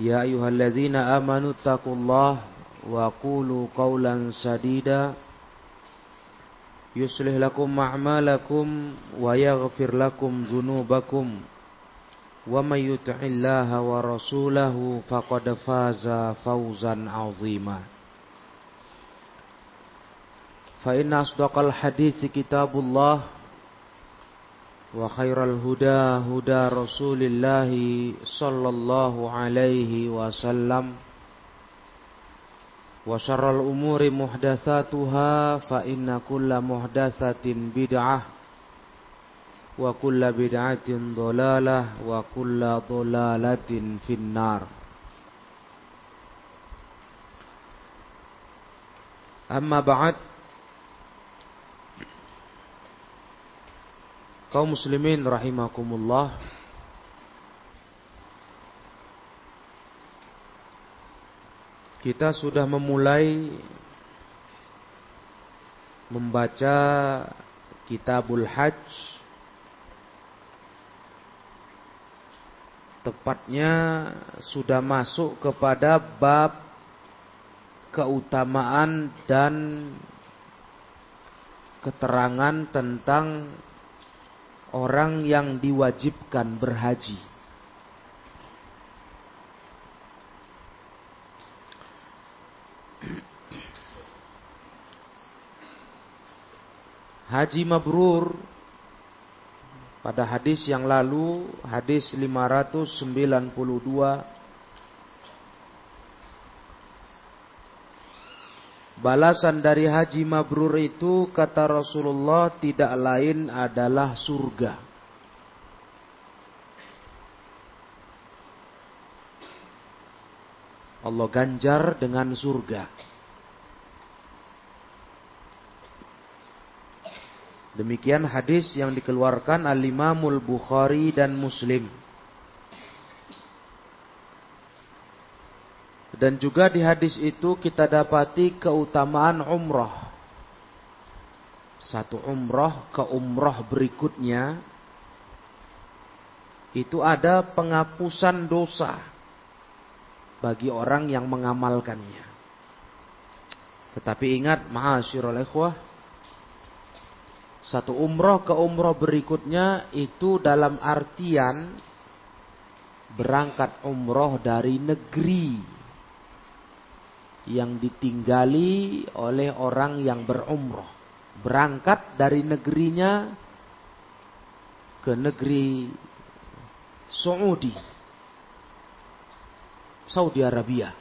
يا أيها الذين آمنوا اتقوا الله وقولوا قولا سديدا يصلح لكم أعمالكم ويغفر لكم ذنوبكم ومن يطع الله ورسوله فقد فاز فوزا عظيما فإن أصدق الحديث كتاب الله وخير الهدى هدى رسول الله صلى الله عليه وسلم وشر الأمور محدثاتها فإن كل محدثة بدعة وكل بدعة ضلالة وكل ضلالة في النار أما بعد Kaum muslimin rahimakumullah. Kita sudah memulai membaca Kitabul Hajj. Tepatnya sudah masuk kepada bab keutamaan dan keterangan tentang orang yang diwajibkan berhaji. Haji mabrur pada hadis yang lalu, hadis 592 Balasan dari haji mabrur itu kata Rasulullah tidak lain adalah surga. Allah ganjar dengan surga. Demikian hadis yang dikeluarkan Al-Imamul Bukhari dan Muslim. Dan juga di hadis itu kita dapati keutamaan umrah. Satu umrah ke umrah berikutnya itu ada penghapusan dosa bagi orang yang mengamalkannya. Tetapi ingat, ma'asyiral ikhwah, satu umrah ke umrah berikutnya itu dalam artian berangkat umrah dari negeri yang ditinggali oleh orang yang berumroh. Berangkat dari negerinya ke negeri Saudi. Saudi Arabia.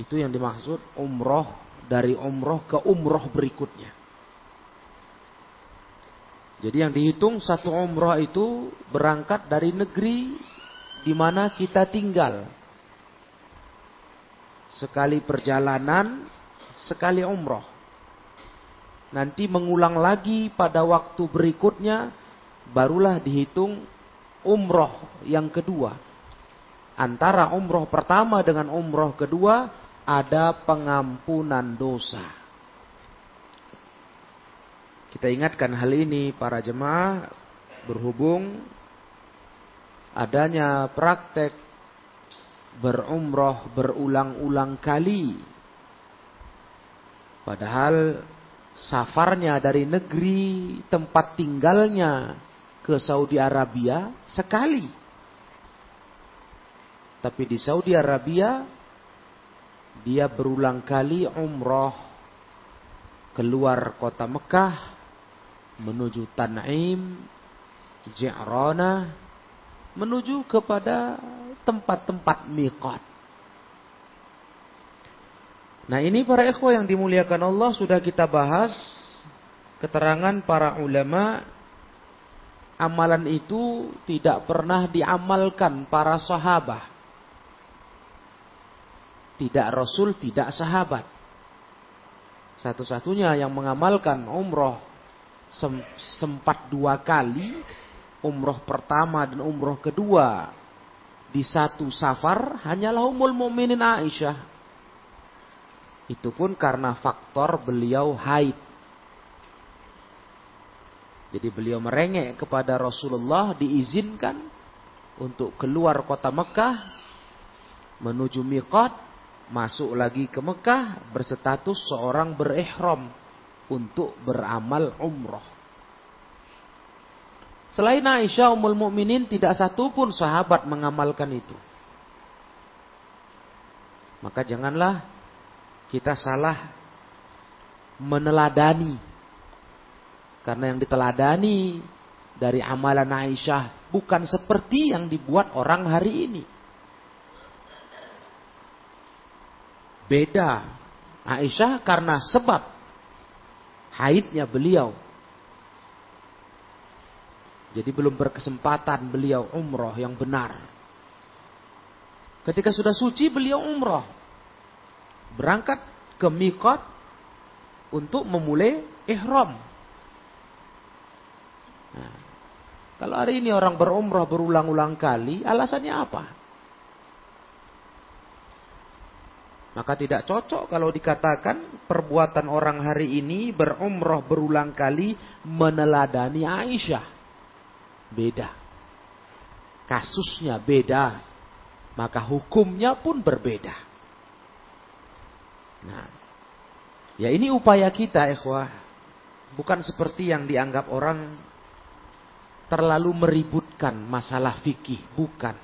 Itu yang dimaksud umroh dari umroh ke umroh berikutnya. Jadi yang dihitung satu umroh itu berangkat dari negeri di mana kita tinggal sekali perjalanan, sekali umroh. Nanti mengulang lagi pada waktu berikutnya, barulah dihitung umroh yang kedua. antara umroh pertama dengan umroh kedua ada pengampunan dosa. Kita ingatkan hal ini para jemaah berhubung adanya praktek berumroh berulang-ulang kali. Padahal safarnya dari negeri tempat tinggalnya ke Saudi Arabia sekali. Tapi di Saudi Arabia dia berulang kali umroh keluar kota Mekah menuju Tan'im, Ji'rana, menuju kepada tempat-tempat miqat. Nah ini para ikhwah yang dimuliakan Allah sudah kita bahas keterangan para ulama amalan itu tidak pernah diamalkan para sahabat. Tidak Rasul, tidak sahabat. Satu-satunya yang mengamalkan umroh sempat dua kali. Umroh pertama dan umroh kedua. Di satu safar hanyalah umul mu'minin Aisyah. Itu pun karena faktor beliau haid. Jadi beliau merengek kepada Rasulullah diizinkan untuk keluar kota Mekah menuju miqat masuk lagi ke Mekah berstatus seorang berihram untuk beramal umroh. Selain Aisyah Ummul Mukminin tidak satu pun sahabat mengamalkan itu. Maka janganlah kita salah meneladani. Karena yang diteladani dari amalan Aisyah bukan seperti yang dibuat orang hari ini. Beda. Aisyah karena sebab haidnya beliau. Jadi belum berkesempatan beliau umroh yang benar. Ketika sudah suci beliau umroh. Berangkat ke Mikot untuk memulai ihram. Nah, kalau hari ini orang berumroh berulang-ulang kali, alasannya apa? Maka tidak cocok kalau dikatakan perbuatan orang hari ini berumroh berulang kali meneladani Aisyah. Beda. Kasusnya beda. Maka hukumnya pun berbeda. Nah, ya ini upaya kita ikhwah. Bukan seperti yang dianggap orang terlalu meributkan masalah fikih. Bukan.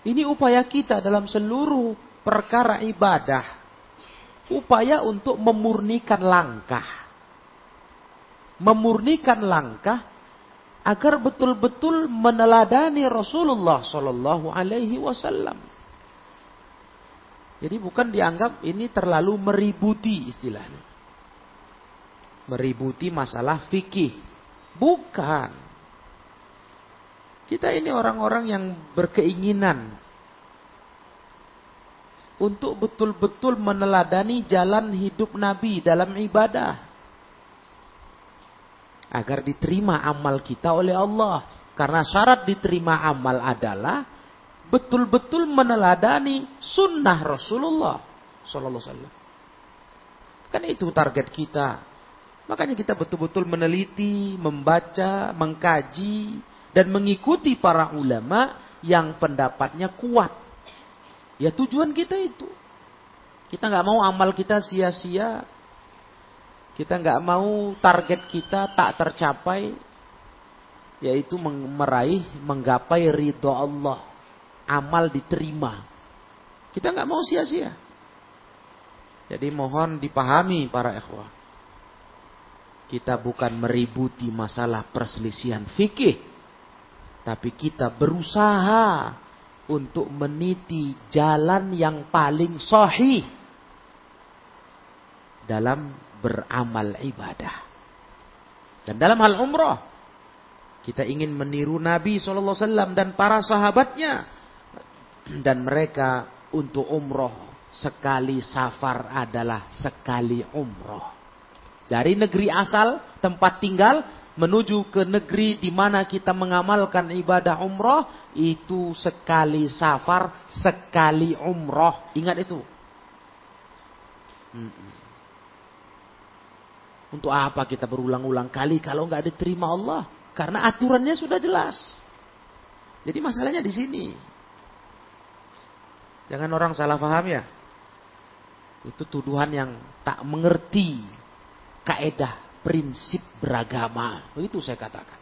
Ini upaya kita dalam seluruh perkara ibadah upaya untuk memurnikan langkah. Memurnikan langkah agar betul-betul meneladani Rasulullah Shallallahu Alaihi Wasallam. Jadi bukan dianggap ini terlalu meributi istilahnya. Meributi masalah fikih. Bukan. Kita ini orang-orang yang berkeinginan untuk betul-betul meneladani jalan hidup Nabi dalam ibadah. Agar diterima amal kita oleh Allah. Karena syarat diterima amal adalah betul-betul meneladani sunnah Rasulullah Sallallahu Alaihi Wasallam. Kan itu target kita. Makanya kita betul-betul meneliti, membaca, mengkaji, dan mengikuti para ulama yang pendapatnya kuat Ya tujuan kita itu. Kita nggak mau amal kita sia-sia. Kita nggak mau target kita tak tercapai. Yaitu meraih, menggapai ridho Allah. Amal diterima. Kita nggak mau sia-sia. Jadi mohon dipahami para ikhwah. Kita bukan meributi masalah perselisihan fikih. Tapi kita berusaha untuk meniti jalan yang paling sahih dalam beramal ibadah. Dan dalam hal umrah, kita ingin meniru Nabi SAW dan para sahabatnya. Dan mereka untuk umroh sekali safar adalah sekali umroh. Dari negeri asal, tempat tinggal, menuju ke negeri di mana kita mengamalkan ibadah umroh itu sekali safar, sekali umroh. Ingat itu. Untuk apa kita berulang-ulang kali kalau nggak diterima Allah? Karena aturannya sudah jelas. Jadi masalahnya di sini. Jangan orang salah paham ya. Itu tuduhan yang tak mengerti kaedah prinsip beragama. Begitu saya katakan.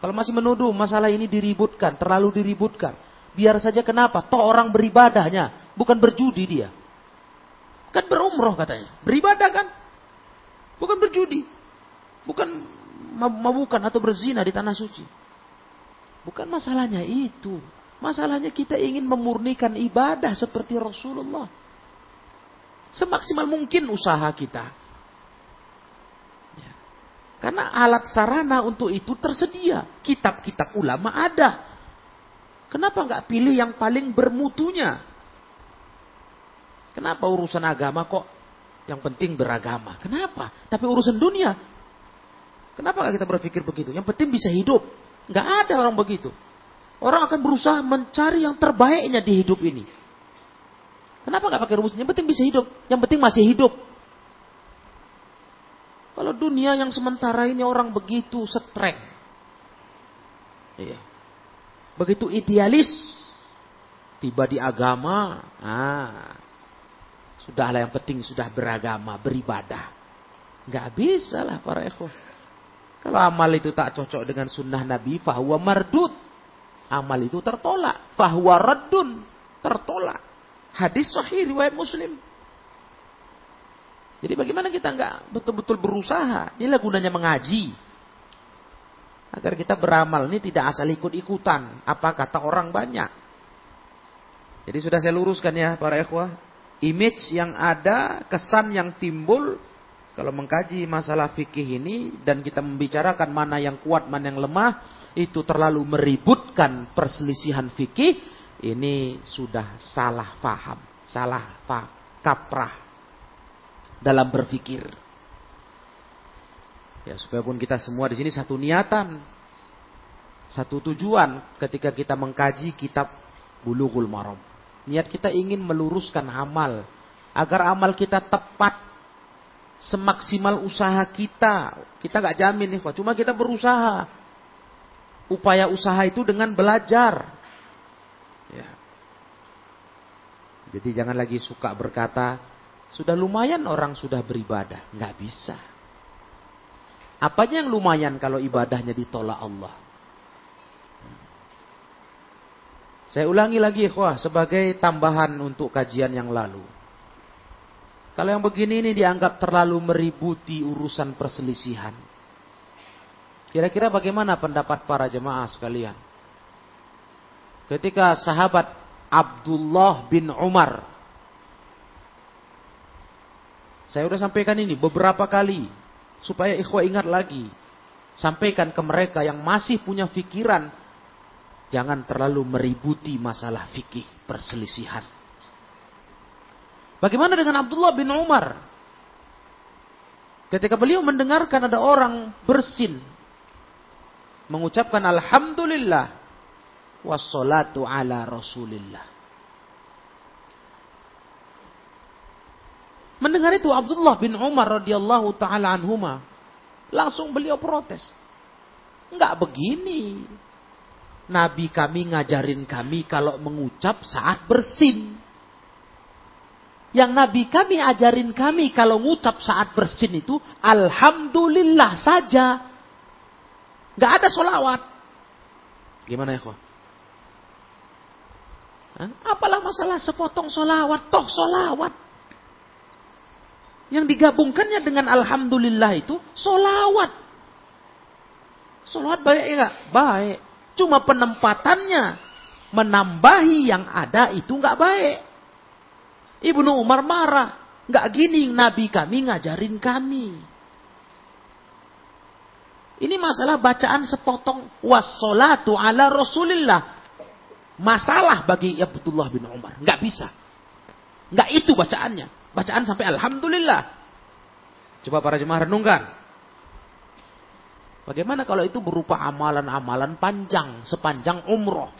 Kalau masih menuduh masalah ini diributkan, terlalu diributkan. Biar saja kenapa? Toh orang beribadahnya, bukan berjudi dia. Kan berumroh katanya. Beribadah kan? Bukan berjudi. Bukan mabukan atau berzina di tanah suci. Bukan masalahnya itu. Masalahnya kita ingin memurnikan ibadah seperti Rasulullah. Semaksimal mungkin usaha kita. Karena alat sarana untuk itu tersedia. Kitab-kitab ulama ada. Kenapa nggak pilih yang paling bermutunya? Kenapa urusan agama kok yang penting beragama? Kenapa? Tapi urusan dunia, kenapa nggak kita berpikir begitu? Yang penting bisa hidup. Nggak ada orang begitu. Orang akan berusaha mencari yang terbaiknya di hidup ini. Kenapa nggak pakai rumus? Yang penting bisa hidup. Yang penting masih hidup. Kalau dunia yang sementara ini orang begitu setrek. Iya. Begitu idealis. Tiba di agama. Ah, sudahlah yang penting sudah beragama, beribadah. Gak bisa lah para ekor. Kalau amal itu tak cocok dengan sunnah Nabi, fahuwa mardud. Amal itu tertolak. Fahuwa raddun. Tertolak. Hadis sahih riwayat muslim. Jadi bagaimana kita nggak betul-betul berusaha? Inilah gunanya mengaji. Agar kita beramal ini tidak asal ikut-ikutan. Apa kata orang banyak. Jadi sudah saya luruskan ya para ikhwah. Image yang ada, kesan yang timbul. Kalau mengkaji masalah fikih ini. Dan kita membicarakan mana yang kuat, mana yang lemah. Itu terlalu meributkan perselisihan fikih. Ini sudah salah faham. Salah fa kaprah dalam berpikir. Ya, supaya pun kita semua di sini satu niatan, satu tujuan ketika kita mengkaji kitab Bulughul Maram. Niat kita ingin meluruskan amal agar amal kita tepat semaksimal usaha kita. Kita nggak jamin nih, cuma kita berusaha. Upaya usaha itu dengan belajar. Ya. Jadi jangan lagi suka berkata, sudah lumayan orang sudah beribadah. Nggak bisa. Apanya yang lumayan kalau ibadahnya ditolak Allah? Saya ulangi lagi ikhwah sebagai tambahan untuk kajian yang lalu. Kalau yang begini ini dianggap terlalu meributi urusan perselisihan. Kira-kira bagaimana pendapat para jemaah sekalian? Ketika sahabat Abdullah bin Umar saya sudah sampaikan ini beberapa kali. Supaya ikhwah ingat lagi. Sampaikan ke mereka yang masih punya pikiran. Jangan terlalu meributi masalah fikih perselisihan. Bagaimana dengan Abdullah bin Umar? Ketika beliau mendengarkan ada orang bersin. Mengucapkan Alhamdulillah. Wassalatu ala Rasulillah. Mendengar itu Abdullah bin Umar radhiyallahu taala anhuma langsung beliau protes. Enggak begini. Nabi kami ngajarin kami kalau mengucap saat bersin. Yang Nabi kami ajarin kami kalau mengucap saat bersin itu Alhamdulillah saja. Enggak ada solawat. Gimana ya kok? Apalah masalah sepotong solawat, toh solawat. Yang digabungkannya dengan Alhamdulillah itu solawat. Solawat baik ya Baik. Cuma penempatannya menambahi yang ada itu nggak baik. Ibnu Umar marah. Nggak gini Nabi kami ngajarin kami. Ini masalah bacaan sepotong wassolatu ala rasulillah. Masalah bagi Abdullah bin Umar. Nggak bisa. Nggak itu bacaannya. Bacaan sampai Alhamdulillah. Coba para jemaah renungkan. Bagaimana kalau itu berupa amalan-amalan panjang, sepanjang umroh?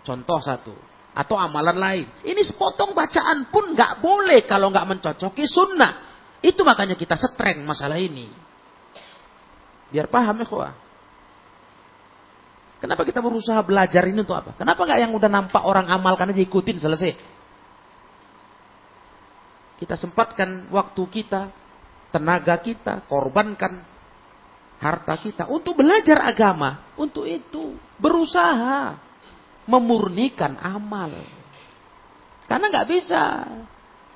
Contoh satu. Atau amalan lain. Ini sepotong bacaan pun nggak boleh kalau nggak mencocoki sunnah. Itu makanya kita setreng masalah ini. Biar paham ya Kenapa kita berusaha belajar ini untuk apa? Kenapa nggak yang udah nampak orang amalkan aja ikutin selesai? Kita sempatkan waktu kita, tenaga kita, korbankan harta kita untuk belajar agama. Untuk itu berusaha memurnikan amal. Karena nggak bisa.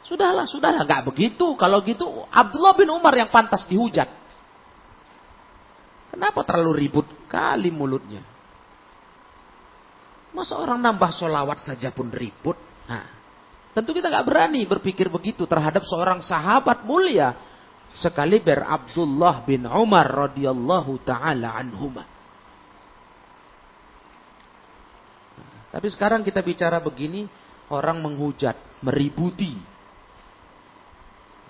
Sudahlah, sudahlah, nggak begitu. Kalau gitu Abdullah bin Umar yang pantas dihujat. Kenapa terlalu ribut kali mulutnya? Masa orang nambah solawat saja pun ribut? Nah, tentu kita nggak berani berpikir begitu terhadap seorang sahabat mulia sekaliber Abdullah bin Umar radhiyallahu taala anhuma. Tapi sekarang kita bicara begini, orang menghujat, meributi.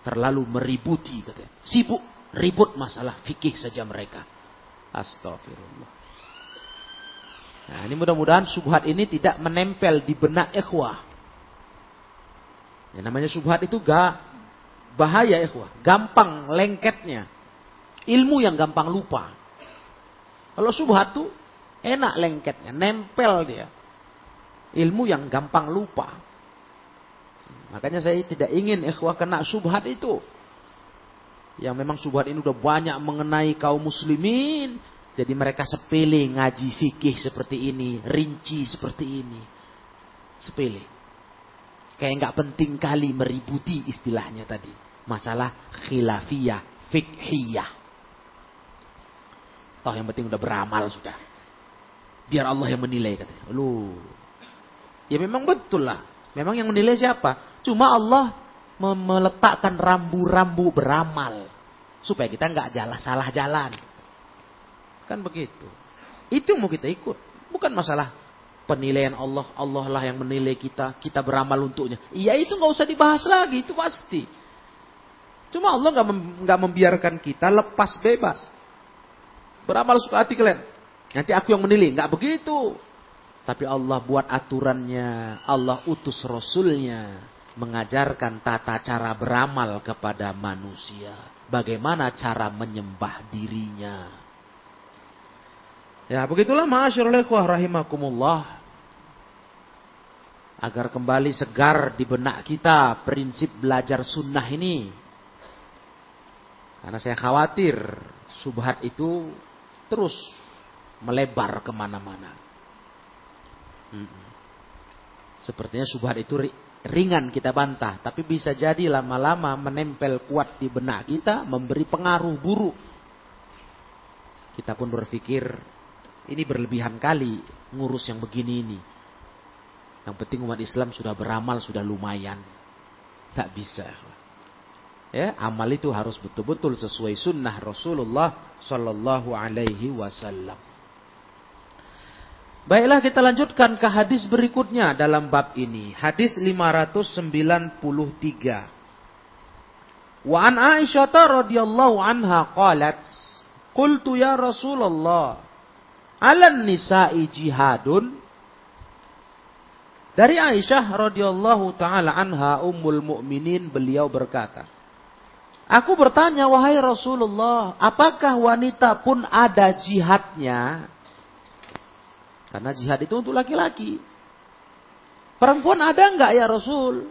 Terlalu meributi katanya. Sibuk ribut masalah fikih saja mereka. Astagfirullah. Nah, ini mudah-mudahan subhat ini tidak menempel di benak ikhwah. Yang namanya subhat itu gak Bahaya ikhwah. Gampang lengketnya. Ilmu yang gampang lupa. Kalau subhat tuh enak lengketnya. Nempel dia. Ilmu yang gampang lupa. Makanya saya tidak ingin ikhwah kena subhat itu. Yang memang subhat ini udah banyak mengenai kaum muslimin. Jadi mereka sepele ngaji fikih seperti ini. Rinci seperti ini. Sepele. Kayak nggak penting kali meributi istilahnya tadi masalah khilafiyah, fikhiyah. Toh yang penting udah beramal sudah. Biar Allah yang menilai katanya. Lu. Ya memang betul lah. Memang yang menilai siapa? Cuma Allah meletakkan rambu-rambu beramal. Supaya kita nggak jalan salah jalan. Kan begitu. Itu mau kita ikut. Bukan masalah penilaian Allah. Allah lah yang menilai kita. Kita beramal untuknya. Iya itu nggak usah dibahas lagi. Itu pasti. Cuma Allah nggak mem, membiarkan kita lepas bebas. Beramal suka hati kalian. Nanti aku yang menilai. Nggak begitu. Tapi Allah buat aturannya. Allah utus Rasulnya. Mengajarkan tata cara beramal kepada manusia. Bagaimana cara menyembah dirinya. Ya begitulah ma'asyurul rahimakumullah. Agar kembali segar di benak kita prinsip belajar sunnah ini. Karena saya khawatir subhat itu terus melebar ke mana-mana. Sepertinya subhat itu ringan kita bantah. Tapi bisa jadi lama-lama menempel kuat di benak kita. Memberi pengaruh buruk. Kita pun berpikir ini berlebihan kali ngurus yang begini ini. Yang penting umat Islam sudah beramal, sudah lumayan. Tak bisa. Ya, amal itu harus betul-betul sesuai sunnah Rasulullah Sallallahu Alaihi Wasallam. Baiklah kita lanjutkan ke hadis berikutnya dalam bab ini. Hadis 593. Wa an Aisyah radhiyallahu anha qalat, "Qultu ya Rasulullah, 'alan nisa'i jihadun?" Dari Aisyah radhiyallahu taala anha ummul mukminin beliau berkata, Aku bertanya, wahai Rasulullah, apakah wanita pun ada jihadnya? Karena jihad itu untuk laki-laki. Perempuan ada enggak ya Rasul?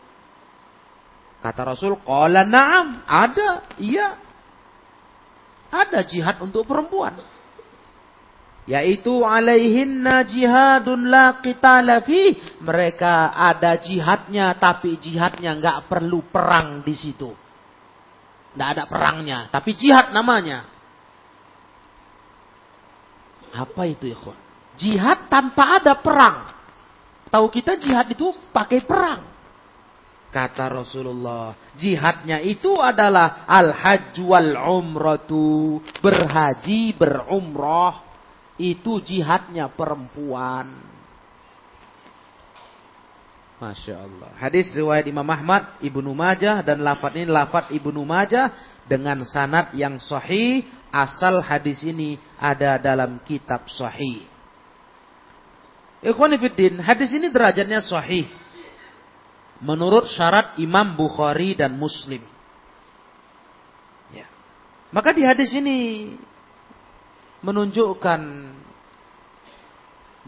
Kata Rasul, Qala na'am, ada, iya. Ada jihad untuk perempuan. Yaitu alaihinna jihadun la qitala. Mereka ada jihadnya, tapi jihadnya enggak perlu perang di situ. Tidak ada perangnya. Tapi jihad namanya. Apa itu ya Jihad tanpa ada perang. Tahu kita jihad itu pakai perang. Kata Rasulullah, jihadnya itu adalah al-hajj wal umratu, berhaji, berumrah. Itu jihadnya perempuan. Masya Allah. Hadis riwayat Imam Ahmad, Ibnu Majah dan lafaz ini lafaz Ibnu Majah dengan sanad yang sahih. Asal hadis ini ada dalam kitab sahih. Ikhwanifiddin, hadis ini derajatnya sahih. Menurut syarat Imam Bukhari dan Muslim. Ya. Maka di hadis ini menunjukkan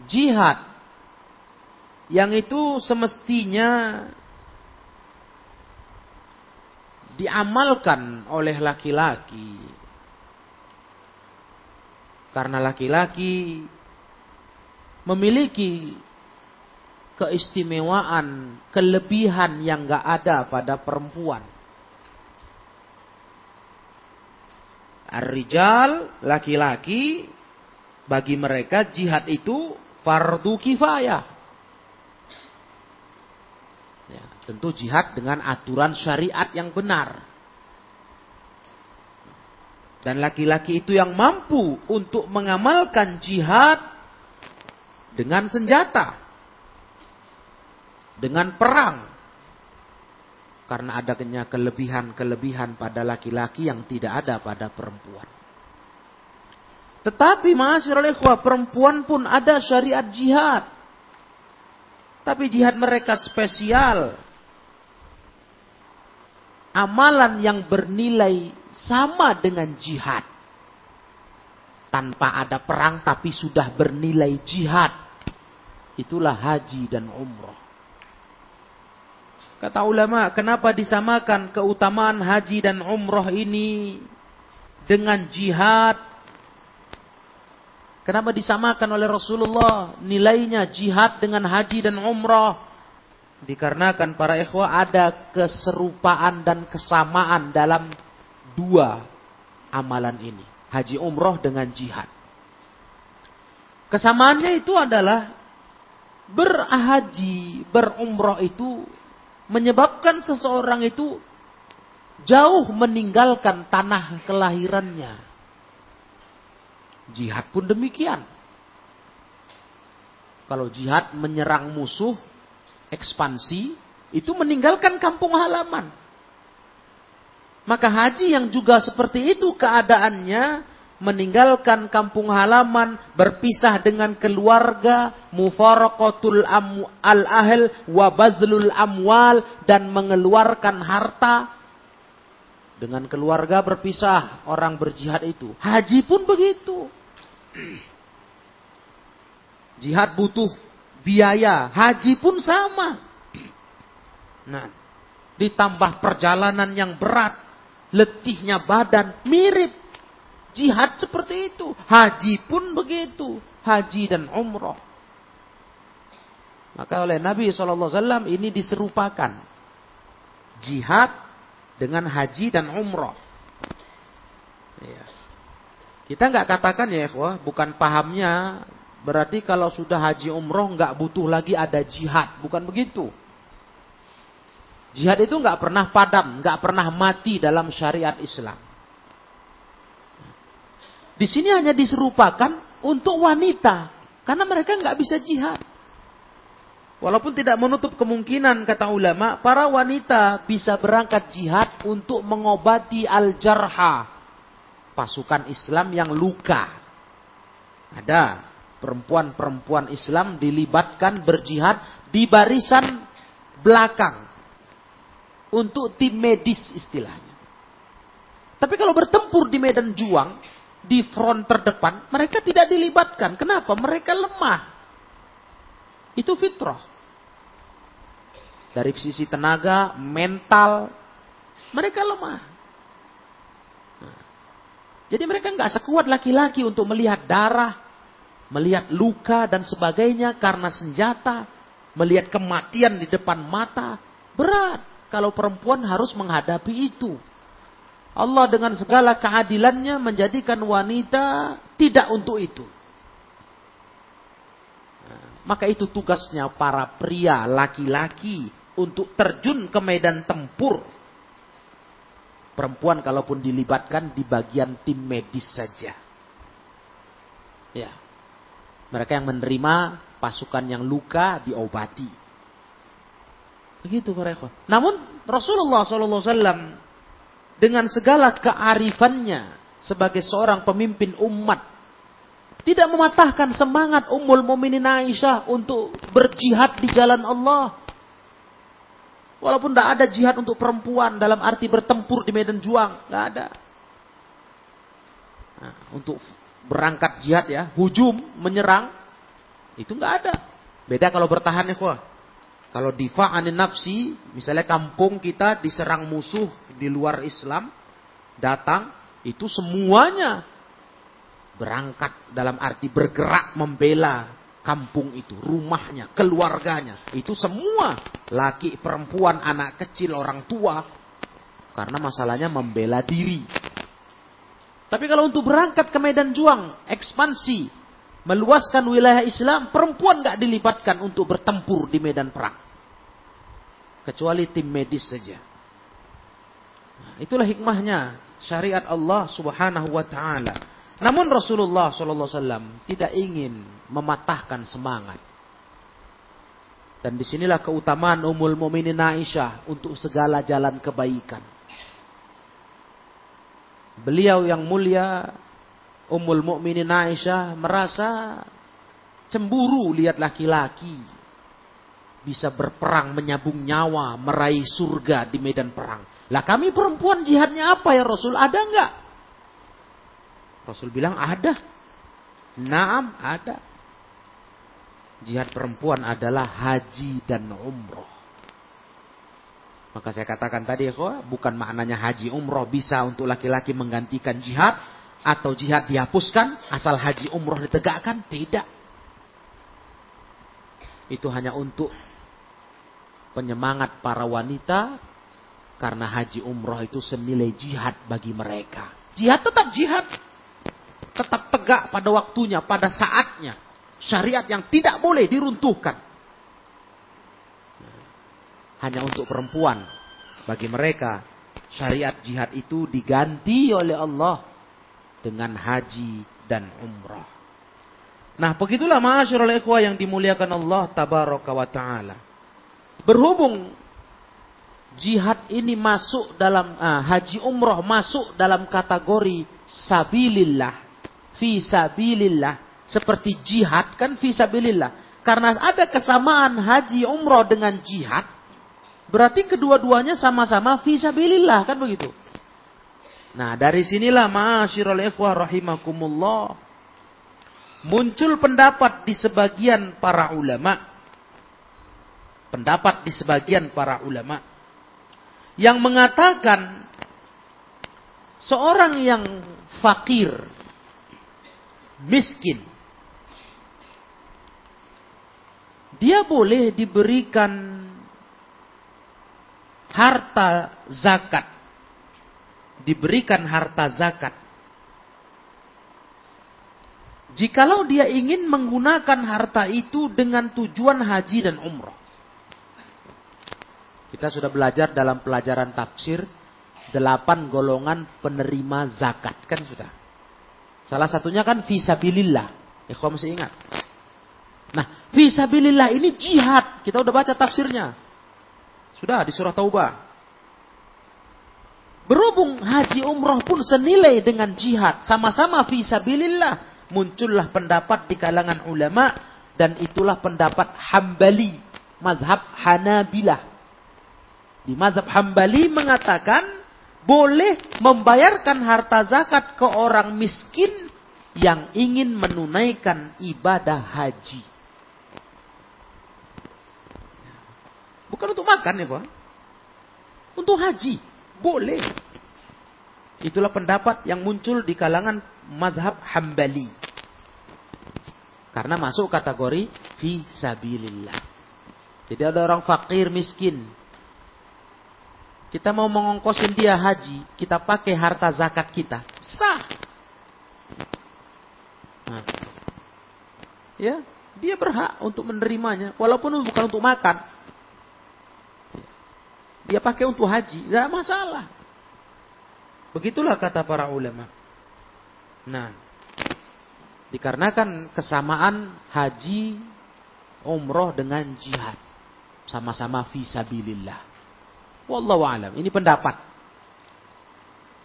jihad yang itu semestinya diamalkan oleh laki-laki. Karena laki-laki memiliki keistimewaan, kelebihan yang gak ada pada perempuan. Ar-rijal, laki-laki, bagi mereka jihad itu fardu kifayah. Tentu jihad dengan aturan syariat yang benar. Dan laki-laki itu yang mampu untuk mengamalkan jihad dengan senjata. Dengan perang. Karena adanya kelebihan-kelebihan pada laki-laki yang tidak ada pada perempuan. Tetapi ikhwah, perempuan pun ada syariat jihad. Tapi jihad mereka spesial amalan yang bernilai sama dengan jihad. Tanpa ada perang tapi sudah bernilai jihad. Itulah haji dan umroh. Kata ulama, kenapa disamakan keutamaan haji dan umroh ini dengan jihad? Kenapa disamakan oleh Rasulullah nilainya jihad dengan haji dan umroh? Dikarenakan para ikhwah ada keserupaan dan kesamaan dalam dua amalan ini. Haji umroh dengan jihad. Kesamaannya itu adalah berhaji, berumroh itu menyebabkan seseorang itu jauh meninggalkan tanah kelahirannya. Jihad pun demikian. Kalau jihad menyerang musuh, ekspansi, itu meninggalkan kampung halaman. Maka haji yang juga seperti itu keadaannya, meninggalkan kampung halaman, berpisah dengan keluarga, mufaraqatul al-ahl wa bazlul amwal dan mengeluarkan harta dengan keluarga berpisah orang berjihad itu. Haji pun begitu. Jihad butuh biaya. Haji pun sama. Nah, ditambah perjalanan yang berat, letihnya badan, mirip. Jihad seperti itu. Haji pun begitu. Haji dan umroh. Maka oleh Nabi SAW ini diserupakan. Jihad dengan haji dan umroh. Ya. Kita nggak katakan ya, wah, bukan pahamnya Berarti kalau sudah haji umroh nggak butuh lagi ada jihad, bukan begitu? Jihad itu nggak pernah padam, nggak pernah mati dalam syariat Islam. Di sini hanya diserupakan untuk wanita, karena mereka nggak bisa jihad. Walaupun tidak menutup kemungkinan kata ulama, para wanita bisa berangkat jihad untuk mengobati al-jarha, pasukan Islam yang luka. Ada perempuan-perempuan Islam dilibatkan berjihad di barisan belakang untuk tim medis istilahnya. Tapi kalau bertempur di medan juang, di front terdepan, mereka tidak dilibatkan. Kenapa? Mereka lemah. Itu fitrah. Dari sisi tenaga, mental, mereka lemah. Nah, jadi mereka nggak sekuat laki-laki untuk melihat darah, melihat luka dan sebagainya karena senjata, melihat kematian di depan mata, berat kalau perempuan harus menghadapi itu. Allah dengan segala keadilannya menjadikan wanita tidak untuk itu. Maka itu tugasnya para pria laki-laki untuk terjun ke medan tempur. Perempuan kalaupun dilibatkan di bagian tim medis saja. Ya. Mereka yang menerima pasukan yang luka diobati. Begitu para. Namun Rasulullah SAW dengan segala kearifannya sebagai seorang pemimpin umat tidak mematahkan semangat Ummul Mukminin Aisyah untuk berjihad di jalan Allah. Walaupun tidak ada jihad untuk perempuan dalam arti bertempur di medan juang, nggak ada. Nah, untuk berangkat jihad ya, hujum, menyerang, itu nggak ada. Beda kalau bertahan ya, kalau difa anin nafsi, misalnya kampung kita diserang musuh di luar Islam, datang, itu semuanya berangkat dalam arti bergerak membela kampung itu, rumahnya, keluarganya. Itu semua laki, perempuan, anak kecil, orang tua. Karena masalahnya membela diri. Tapi kalau untuk berangkat ke medan juang, ekspansi, meluaskan wilayah Islam, perempuan gak dilibatkan untuk bertempur di medan perang kecuali tim medis saja. Nah, itulah hikmahnya syariat Allah Subhanahu wa taala. Namun Rasulullah wasallam tidak ingin mematahkan semangat. Dan di sinilah keutamaan Ummul Mukminin Aisyah untuk segala jalan kebaikan. Beliau yang mulia Ummul Mukminin Aisyah merasa cemburu lihat laki-laki bisa berperang, menyabung nyawa, meraih surga di medan perang. Lah kami perempuan jihadnya apa ya Rasul? Ada enggak? Rasul bilang ada. Naam, ada. Jihad perempuan adalah haji dan umroh. Maka saya katakan tadi, ya, bukan maknanya haji umroh bisa untuk laki-laki menggantikan jihad atau jihad dihapuskan asal haji umroh ditegakkan, tidak. Itu hanya untuk penyemangat para wanita karena haji umroh itu senilai jihad bagi mereka. Jihad tetap jihad. Tetap tegak pada waktunya, pada saatnya. Syariat yang tidak boleh diruntuhkan. Hanya untuk perempuan. Bagi mereka, syariat jihad itu diganti oleh Allah dengan haji dan umroh. Nah, begitulah ma'asyarul ikhwah yang dimuliakan Allah tabaraka wa ta'ala. Berhubung jihad ini masuk dalam uh, haji umroh masuk dalam kategori sabilillah, fi sabilillah, seperti jihad kan fi sabilillah. Karena ada kesamaan haji umroh dengan jihad, berarti kedua-duanya sama-sama fi sabilillah kan begitu. Nah, dari sinilah ma'asyiral ikhwah rahimakumullah muncul pendapat di sebagian para ulama pendapat di sebagian para ulama yang mengatakan seorang yang fakir, miskin, dia boleh diberikan harta zakat, diberikan harta zakat. Jikalau dia ingin menggunakan harta itu dengan tujuan haji dan umroh. Kita sudah belajar dalam pelajaran tafsir delapan golongan penerima zakat kan sudah. Salah satunya kan visabilillah. Ikhwan masih ingat. Nah, visabilillah ini jihad. Kita udah baca tafsirnya. Sudah di surah Taubah. Berhubung haji umroh pun senilai dengan jihad. Sama-sama visabilillah. Muncullah pendapat di kalangan ulama. Dan itulah pendapat hambali. Mazhab Hanabilah. Di mazhab Hambali mengatakan boleh membayarkan harta zakat ke orang miskin yang ingin menunaikan ibadah haji. Bukan untuk makan ya, Pak. Untuk haji. Boleh. Itulah pendapat yang muncul di kalangan mazhab Hambali. Karena masuk kategori fi sabilillah. Jadi ada orang fakir miskin kita mau mengongkosin dia haji, kita pakai harta zakat kita. Sah. Nah. Ya, dia berhak untuk menerimanya, walaupun bukan untuk makan. Dia pakai untuk haji, tidak masalah. Begitulah kata para ulama. Nah, dikarenakan kesamaan haji, umroh dengan jihad. Sama-sama visabilillah. Wallahu alam. Ini pendapat.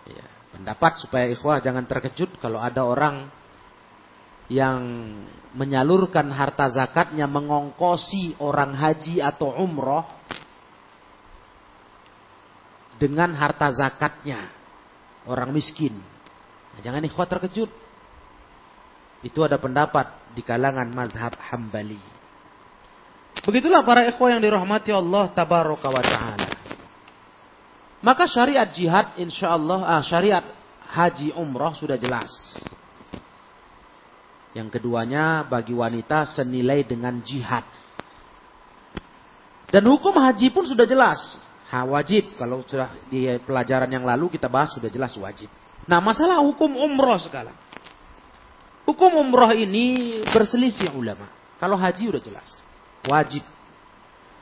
Ya, pendapat supaya ikhwah jangan terkejut kalau ada orang yang menyalurkan harta zakatnya mengongkosi orang haji atau umroh dengan harta zakatnya orang miskin. Nah, jangan ikhwah terkejut. Itu ada pendapat di kalangan mazhab Hambali. Begitulah para ikhwah yang dirahmati Allah tabaraka wa taala. Maka syariat jihad insyaallah ah, syariat haji umrah sudah jelas. Yang keduanya bagi wanita senilai dengan jihad. Dan hukum haji pun sudah jelas. Ha, wajib. Kalau sudah di pelajaran yang lalu kita bahas sudah jelas wajib. Nah masalah hukum umroh sekarang. Hukum umroh ini berselisih ulama. Kalau haji udah jelas. Wajib.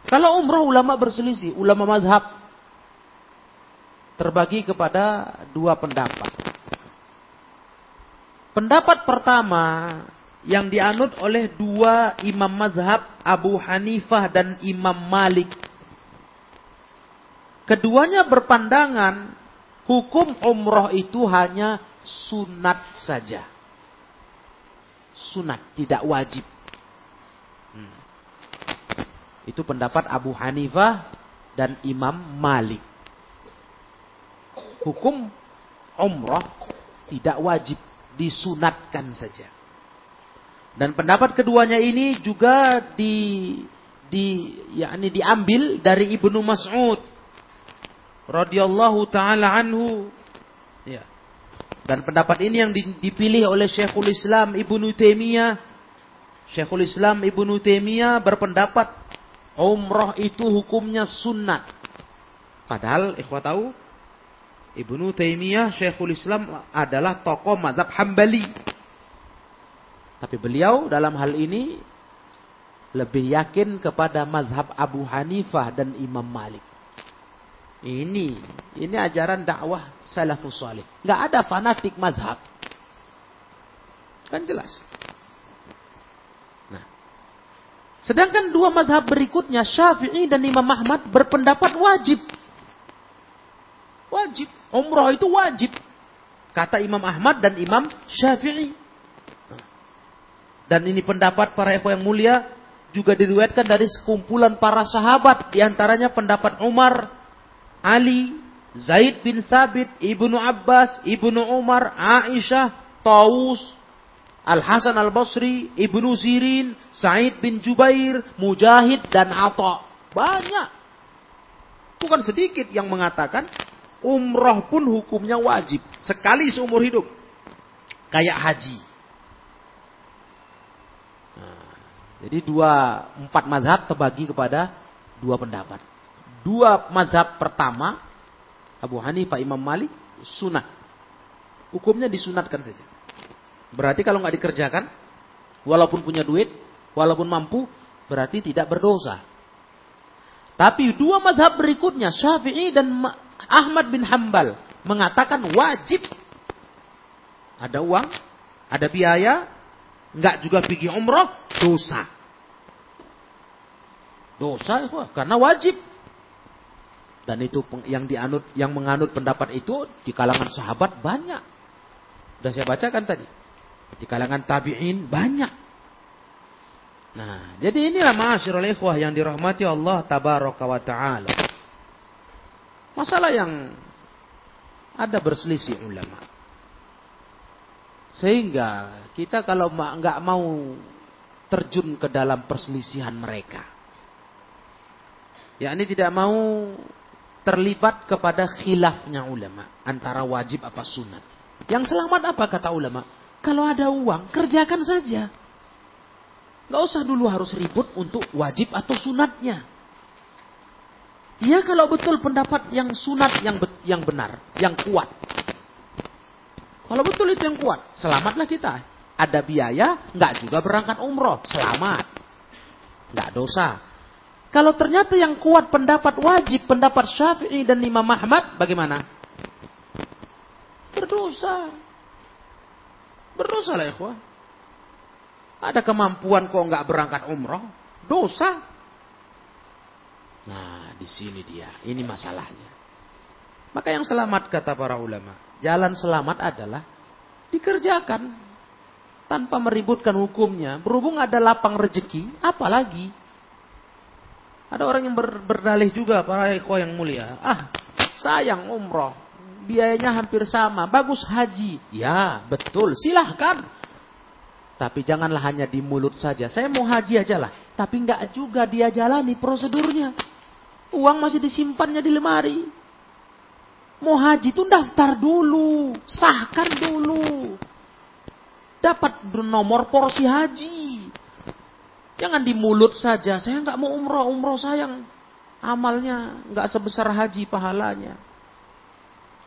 Kalau umroh ulama berselisih. Ulama mazhab. Terbagi kepada dua pendapat. Pendapat pertama yang dianut oleh dua imam mazhab Abu Hanifah dan Imam Malik Keduanya berpandangan hukum umroh itu hanya sunat saja. Sunat, tidak wajib. Hmm. Itu pendapat Abu Hanifah dan Imam Malik. Hukum umroh tidak wajib, disunatkan saja. Dan pendapat keduanya ini juga di di yakni diambil dari Ibnu Mas'ud radhiyallahu taala anhu. Ya. Dan pendapat ini yang dipilih oleh Syekhul Islam Ibnu Taimiyah. Syekhul Islam Ibnu Taimiyah berpendapat umrah itu hukumnya sunat. Padahal ikhwah tahu Ibnu Taimiyah Syekhul Islam adalah tokoh mazhab Hambali. Tapi beliau dalam hal ini lebih yakin kepada mazhab Abu Hanifah dan Imam Malik. Ini, ini ajaran dakwah salafus salih. Nggak ada fanatik mazhab. Kan jelas. Nah. Sedangkan dua mazhab berikutnya, Syafi'i dan Imam Ahmad berpendapat wajib. Wajib. Umrah itu wajib. Kata Imam Ahmad dan Imam Syafi'i. Dan ini pendapat para ikhwan yang mulia juga diriwayatkan dari sekumpulan para sahabat. Di antaranya pendapat Umar, Ali, Zaid bin Sabit, Ibnu Abbas, Ibnu Umar, Aisyah, Taus, Al-Hasan Al-Basri, Ibnu Sirin, Said bin Jubair, Mujahid, dan Atta. Banyak. Bukan sedikit yang mengatakan umroh pun hukumnya wajib. Sekali seumur hidup. Kayak haji. Nah, jadi dua, empat mazhab terbagi kepada dua pendapat dua mazhab pertama Abu Hanifah Imam Malik sunat hukumnya disunatkan saja. Berarti kalau nggak dikerjakan walaupun punya duit walaupun mampu berarti tidak berdosa. Tapi dua mazhab berikutnya Syafi'i dan Ahmad bin Hambal mengatakan wajib. Ada uang ada biaya nggak juga pergi umroh dosa. Dosa karena wajib dan itu yang dianut, yang menganut pendapat itu di kalangan sahabat banyak. Sudah saya bacakan tadi. Di kalangan tabi'in banyak. Nah, jadi inilah ma'asyiral ikhwah yang dirahmati Allah tabaraka wa taala. Masalah yang ada berselisih ulama. Sehingga kita kalau nggak mau terjun ke dalam perselisihan mereka. Ya ini tidak mau terlibat kepada khilafnya ulama antara wajib apa sunat. Yang selamat apa kata ulama? Kalau ada uang, kerjakan saja. Gak usah dulu harus ribut untuk wajib atau sunatnya. Ya kalau betul pendapat yang sunat yang yang benar, yang kuat. Kalau betul itu yang kuat, selamatlah kita. Ada biaya, nggak juga berangkat umroh, selamat. Nggak dosa. Kalau ternyata yang kuat pendapat wajib, pendapat Syafi'i dan Imam Ahmad, bagaimana? Berdosa. Berdosa lah ikhwah. Ada kemampuan kok nggak berangkat umroh? Dosa. Nah, di sini dia. Ini masalahnya. Maka yang selamat kata para ulama, jalan selamat adalah dikerjakan tanpa meributkan hukumnya. Berhubung ada lapang rezeki, apalagi ada orang yang ber, berdalih juga para ikhwah yang mulia. Ah, sayang umroh. Biayanya hampir sama. Bagus haji. Ya, betul. Silahkan. Tapi janganlah hanya di mulut saja. Saya mau haji aja lah. Tapi nggak juga dia jalani prosedurnya. Uang masih disimpannya di lemari. Mau haji itu daftar dulu. Sahkan dulu. Dapat nomor porsi haji. Jangan di mulut saja. Saya nggak mau umroh. Umroh sayang. Amalnya nggak sebesar haji pahalanya.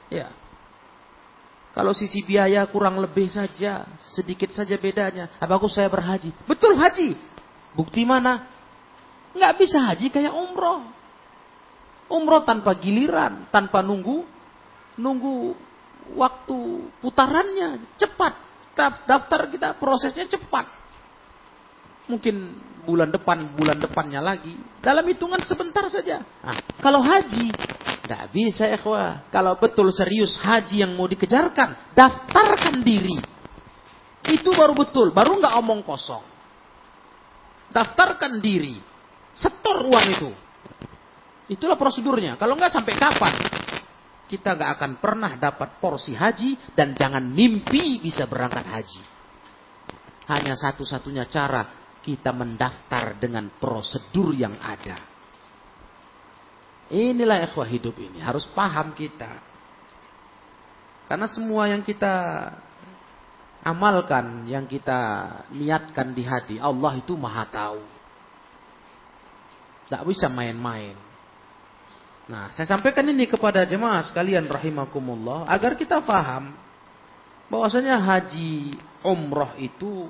Ya. Kalau sisi biaya kurang lebih saja, sedikit saja bedanya. Apa aku saya berhaji? Betul haji. Bukti mana? Nggak bisa haji kayak umroh. Umroh tanpa giliran, tanpa nunggu, nunggu waktu putarannya cepat. Daftar kita prosesnya cepat. Mungkin bulan depan, bulan depannya lagi. Dalam hitungan sebentar saja. Nah, kalau haji, tidak bisa ikhwah. Kalau betul serius haji yang mau dikejarkan, daftarkan diri. Itu baru betul, baru nggak omong kosong. Daftarkan diri. Setor uang itu. Itulah prosedurnya. Kalau nggak sampai kapan? Kita nggak akan pernah dapat porsi haji dan jangan mimpi bisa berangkat haji. Hanya satu-satunya cara kita mendaftar dengan prosedur yang ada. Inilah ikhwah hidup ini. Harus paham kita. Karena semua yang kita amalkan, yang kita niatkan di hati, Allah itu maha tahu. Tidak bisa main-main. Nah, saya sampaikan ini kepada jemaah sekalian rahimakumullah agar kita paham bahwasanya haji umroh itu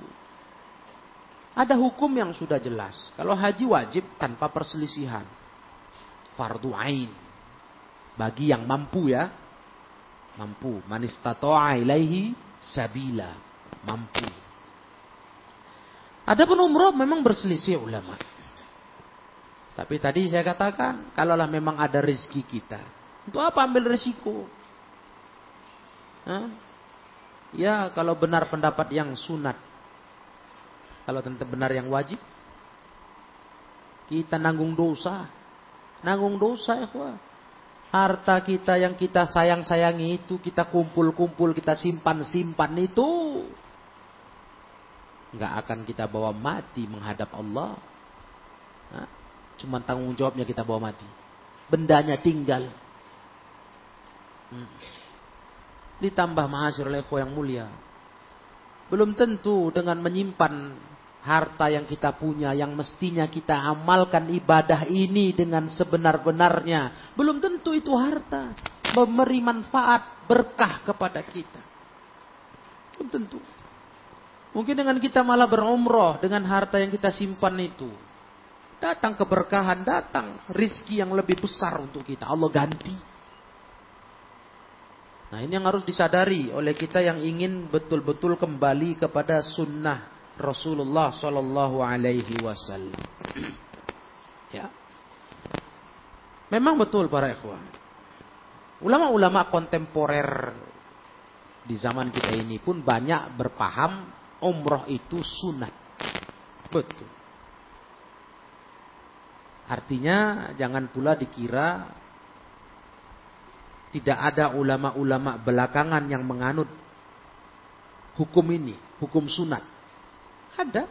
ada hukum yang sudah jelas. Kalau haji wajib tanpa perselisihan fardu ain. Bagi yang mampu ya. Mampu. Man istata'a ilaihi sabila. Mampu. Adapun umroh memang berselisih ulama. Tapi tadi saya katakan, kalaulah memang ada rezeki kita, untuk apa ambil resiko? Hah? Ya, kalau benar pendapat yang sunat, kalau tentu benar yang wajib, kita nanggung dosa, nanggung dosa ya Harta kita yang kita sayang-sayangi itu kita kumpul-kumpul, kita simpan-simpan itu nggak akan kita bawa mati menghadap Allah. Nah, cuma tanggung jawabnya kita bawa mati. Bendanya tinggal. Hmm. Ditambah mahasiswa yang mulia. Belum tentu dengan menyimpan harta yang kita punya yang mestinya kita amalkan ibadah ini dengan sebenar-benarnya. Belum tentu itu harta memberi manfaat berkah kepada kita. Belum tentu. Mungkin dengan kita malah berumroh dengan harta yang kita simpan itu datang keberkahan datang rizki yang lebih besar untuk kita. Allah ganti nah ini yang harus disadari oleh kita yang ingin betul-betul kembali kepada sunnah Rasulullah Sallallahu Alaihi Wasallam. ya. Memang betul para ikhwan. Ulama-ulama kontemporer di zaman kita ini pun banyak berpaham umroh itu sunat. Betul. Artinya jangan pula dikira tidak ada ulama-ulama belakangan yang menganut hukum ini, hukum sunat. Ada.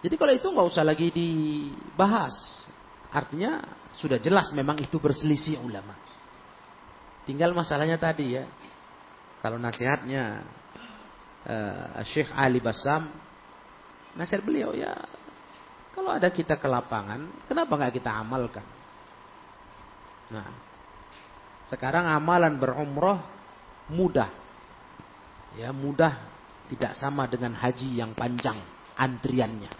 Jadi kalau itu nggak usah lagi dibahas. Artinya sudah jelas memang itu berselisih ulama. Tinggal masalahnya tadi ya. Kalau nasihatnya uh, Syekh Ali Basam, nasihat beliau ya kalau ada kita ke lapangan, kenapa nggak kita amalkan? Nah, sekarang amalan berumroh mudah, ya mudah tidak sama dengan haji yang panjang antriannya.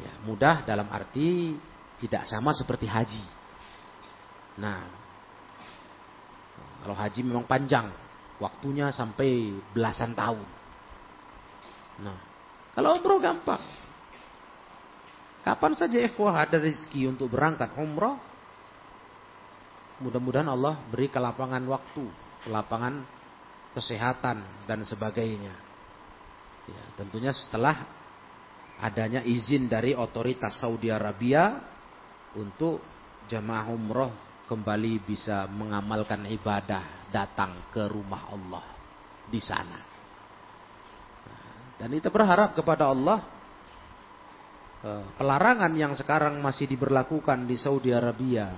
Ya, mudah dalam arti tidak sama seperti haji. Nah, kalau haji memang panjang, waktunya sampai belasan tahun. Nah, kalau umroh gampang. Kapan saja ikhwah ada rezeki untuk berangkat umroh, mudah-mudahan Allah beri kelapangan waktu, kelapangan kesehatan dan sebagainya. Ya, tentunya setelah adanya izin dari otoritas Saudi Arabia untuk jamaah umroh kembali bisa mengamalkan ibadah datang ke rumah Allah di sana. Dan kita berharap kepada Allah Eh, pelarangan yang sekarang masih diberlakukan di Saudi Arabia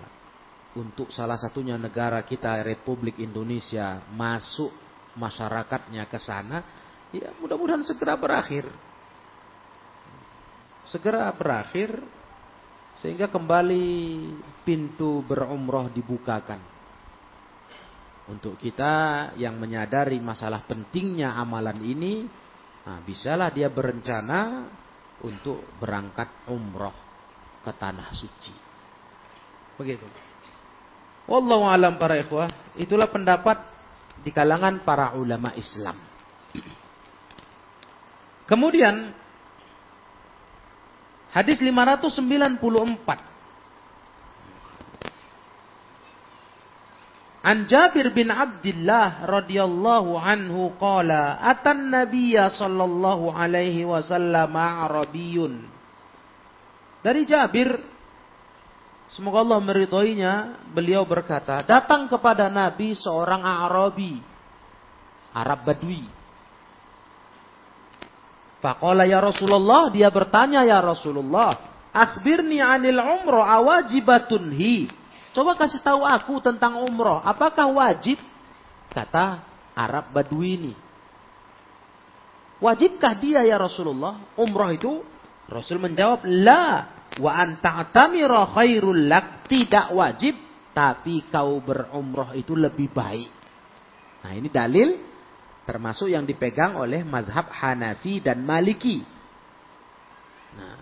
untuk salah satunya negara kita Republik Indonesia masuk masyarakatnya ke sana, ya mudah-mudahan segera berakhir. Segera berakhir sehingga kembali pintu berumroh dibukakan. Untuk kita yang menyadari masalah pentingnya amalan ini, nah, bisalah dia berencana untuk berangkat umroh ke tanah suci. Begitu. Wallahu alam para ikhwah, itulah pendapat di kalangan para ulama Islam. Kemudian hadis 594 An Jabir bin Abdullah radhiyallahu anhu qala atan nabiyya sallallahu alaihi wasallam arabiyun Dari Jabir semoga Allah meridhoinya beliau berkata datang kepada Nabi seorang Arabi Arab Badui Faqala ya Rasulullah dia bertanya ya Rasulullah akhbirni anil umrah awajibatun hi Coba kasih tahu aku tentang umroh. Apakah wajib? Kata Arab Badui ini. Wajibkah dia ya Rasulullah? Umroh itu? Rasul menjawab, La. Wa anta'tamira khairul lak. Tidak wajib. Tapi kau berumroh itu lebih baik. Nah ini dalil termasuk yang dipegang oleh mazhab Hanafi dan Maliki. Nah,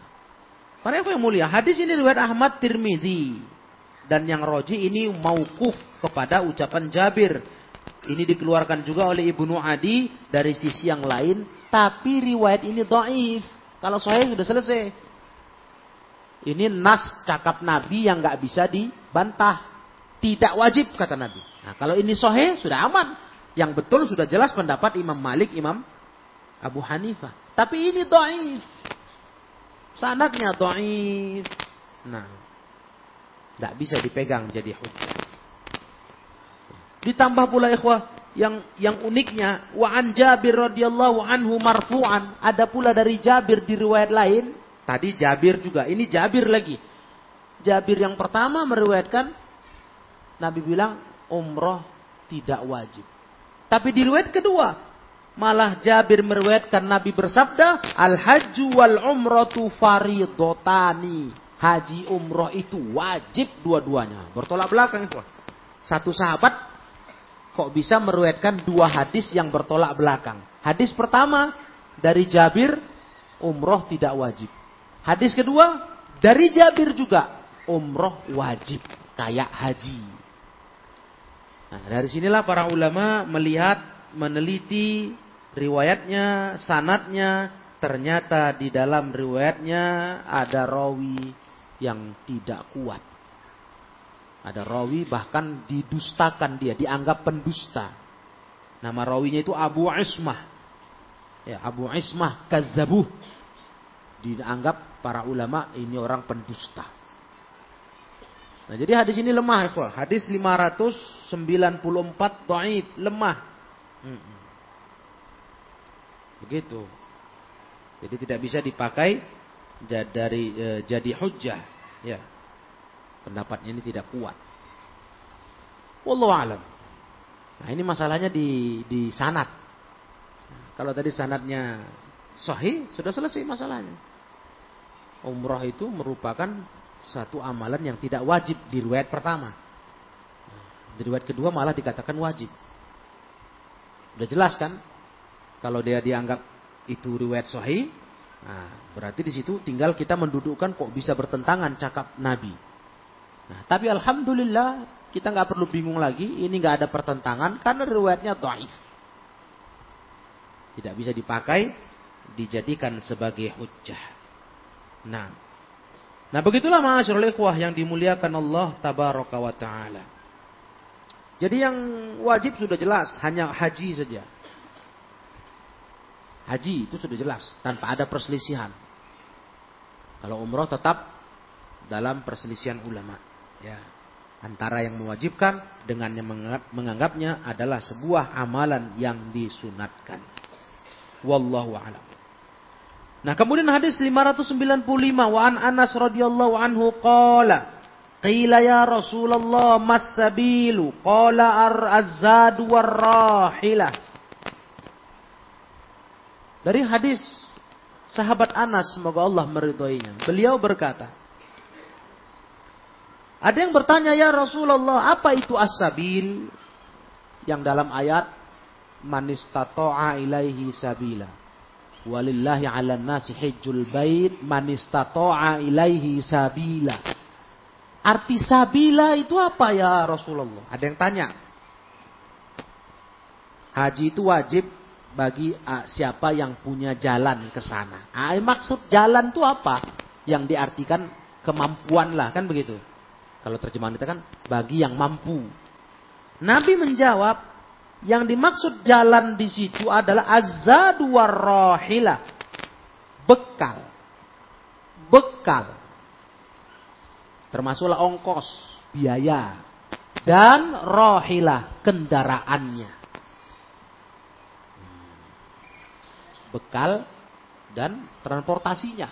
para yang mulia, hadis ini riwayat Ahmad Tirmidzi dan yang roji ini maukuf kepada ucapan Jabir. Ini dikeluarkan juga oleh Ibnu Adi dari sisi yang lain. Tapi riwayat ini do'if. Kalau sahih sudah selesai. Ini nas cakap Nabi yang nggak bisa dibantah. Tidak wajib kata Nabi. Nah, kalau ini sahih sudah aman. Yang betul sudah jelas pendapat Imam Malik, Imam Abu Hanifah. Tapi ini do'if. Sanatnya do'if. Nah, tidak bisa dipegang jadi hujjah. Ditambah pula ikhwah yang yang uniknya wa an Jabir radhiyallahu anhu marfu'an ada pula dari Jabir di riwayat lain tadi Jabir juga ini Jabir lagi Jabir yang pertama meriwayatkan Nabi bilang umroh tidak wajib tapi di riwayat kedua malah Jabir meriwayatkan Nabi bersabda al hajju wal umratu faridotani haji umroh itu wajib dua-duanya. Bertolak belakang itu. Satu sahabat kok bisa meruatkan dua hadis yang bertolak belakang. Hadis pertama dari Jabir umroh tidak wajib. Hadis kedua dari Jabir juga umroh wajib kayak haji. Nah, dari sinilah para ulama melihat, meneliti riwayatnya, sanatnya, ternyata di dalam riwayatnya ada rawi yang tidak kuat. Ada rawi bahkan didustakan dia, dianggap pendusta. Nama rawinya itu Abu Ismah. Ya, Abu Ismah Kazabuh. Dianggap para ulama ini orang pendusta. Nah, jadi hadis ini lemah, ya, Hadis 594 dhaif, lemah. Begitu. Jadi tidak bisa dipakai dari e, jadi hujjah. Ya. Pendapatnya ini tidak kuat. Wallahu alam. Nah ini masalahnya di di sanat nah, kalau tadi sanatnya sahih sudah selesai masalahnya umrah itu merupakan satu amalan yang tidak wajib di riwayat pertama di riwayat kedua malah dikatakan wajib udah jelas kan kalau dia dianggap itu riwayat sahih Nah, berarti di situ tinggal kita mendudukkan kok bisa bertentangan cakap Nabi. Nah, tapi alhamdulillah kita nggak perlu bingung lagi, ini nggak ada pertentangan karena riwayatnya dhaif. Tidak bisa dipakai dijadikan sebagai hujjah. Nah, Nah begitulah ma'asyarul ikhwah yang dimuliakan Allah tabaraka wa ta'ala. Jadi yang wajib sudah jelas, hanya haji saja. Haji itu sudah jelas, tanpa ada perselisihan. Kalau umroh tetap dalam perselisihan ulama. Ya. Antara yang mewajibkan dengan yang menganggapnya adalah sebuah amalan yang disunatkan. Wallahu a'lam. Nah, kemudian hadis 595 wa an Anas radhiyallahu anhu qala Qila ya Rasulullah mas sabilu? Qala ar azad war rahilah Dari hadis sahabat Anas semoga Allah meridhoinya. Beliau berkata Ada yang bertanya ya Rasulullah apa itu as-sabil? Yang dalam ayat manistata'a ilaihi sabila Walillahi 'alan nasi hajjul bait man istata'a ilaihi sabila. Arti sabila itu apa ya Rasulullah? Ada yang tanya. Haji itu wajib bagi uh, siapa yang punya jalan ke sana. Ah, maksud jalan itu apa? Yang diartikan kemampuan lah, kan begitu. Kalau terjemahan kita kan bagi yang mampu. Nabi menjawab, yang dimaksud jalan di situ adalah azadu warrohila. Bekal. Bekal. Termasuklah ongkos, biaya. Dan rohila, kendaraannya. Bekal dan transportasinya.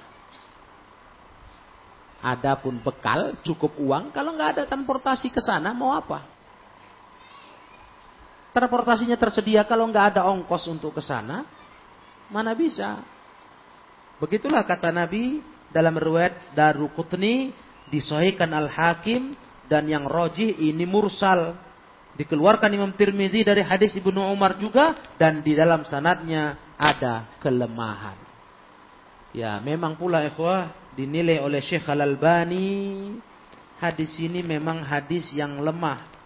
Adapun bekal cukup uang, kalau nggak ada transportasi ke sana mau apa? Transportasinya tersedia kalau nggak ada ongkos untuk ke sana, mana bisa? Begitulah kata Nabi dalam riwayat Daruqutni disohikan Al-Hakim dan yang roji ini mursal dikeluarkan Imam Tirmidzi dari hadis Ibnu Umar juga dan di dalam sanatnya ada kelemahan. Ya, memang pula ikhwah dinilai oleh Syekh Al-Albani hadis ini memang hadis yang lemah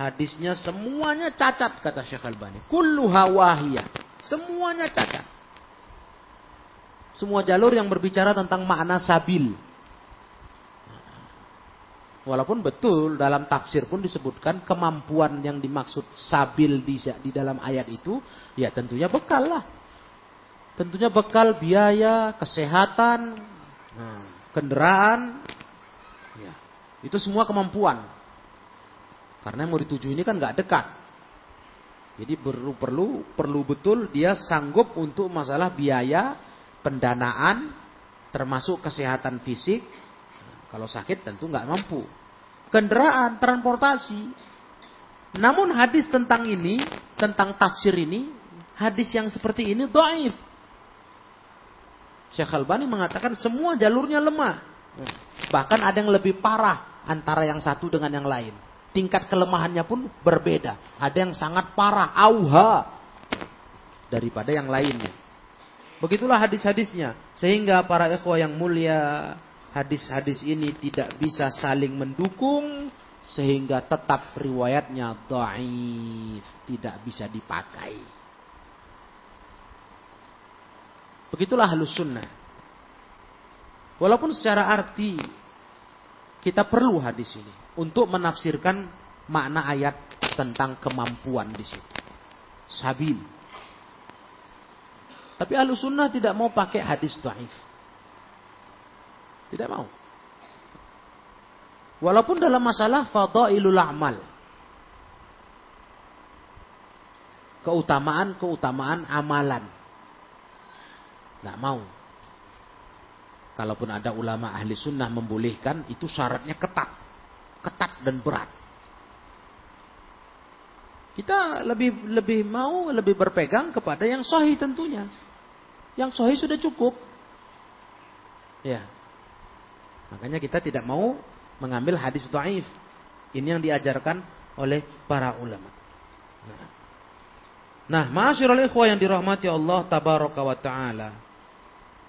Hadisnya semuanya cacat kata Syekh Albani. Kullu hawahiyah. Semuanya cacat. Semua jalur yang berbicara tentang makna sabil. Walaupun betul dalam tafsir pun disebutkan kemampuan yang dimaksud sabil di, di dalam ayat itu, ya tentunya bekal lah. Tentunya bekal biaya, kesehatan, nah, kendaraan, ya, itu semua kemampuan. Karena yang mau dituju ini kan nggak dekat. Jadi perlu perlu perlu betul dia sanggup untuk masalah biaya, pendanaan, termasuk kesehatan fisik. Kalau sakit tentu nggak mampu. Kendaraan, transportasi. Namun hadis tentang ini, tentang tafsir ini, hadis yang seperti ini doaif. Syekh Albani mengatakan semua jalurnya lemah. Bahkan ada yang lebih parah antara yang satu dengan yang lain tingkat kelemahannya pun berbeda. Ada yang sangat parah, auha daripada yang lainnya. Begitulah hadis-hadisnya. Sehingga para ikhwah yang mulia, hadis-hadis ini tidak bisa saling mendukung sehingga tetap riwayatnya dhaif, tidak bisa dipakai. Begitulah halus sunnah. Walaupun secara arti kita perlu hadis ini untuk menafsirkan makna ayat tentang kemampuan di situ. Sabil. Tapi ahlu sunnah tidak mau pakai hadis dhaif. Tidak mau. Walaupun dalam masalah fadailul amal. Keutamaan-keutamaan amalan. Tidak mau. Kalaupun ada ulama ahli sunnah membolehkan, itu syaratnya ketat ketat dan berat. Kita lebih lebih mau lebih berpegang kepada yang sahih tentunya. Yang sahih sudah cukup. Ya. Makanya kita tidak mau mengambil hadis dhaif. Ini yang diajarkan oleh para ulama. Nah, nah ma'asyiral ikhwah yang dirahmati Allah tabaraka wa taala.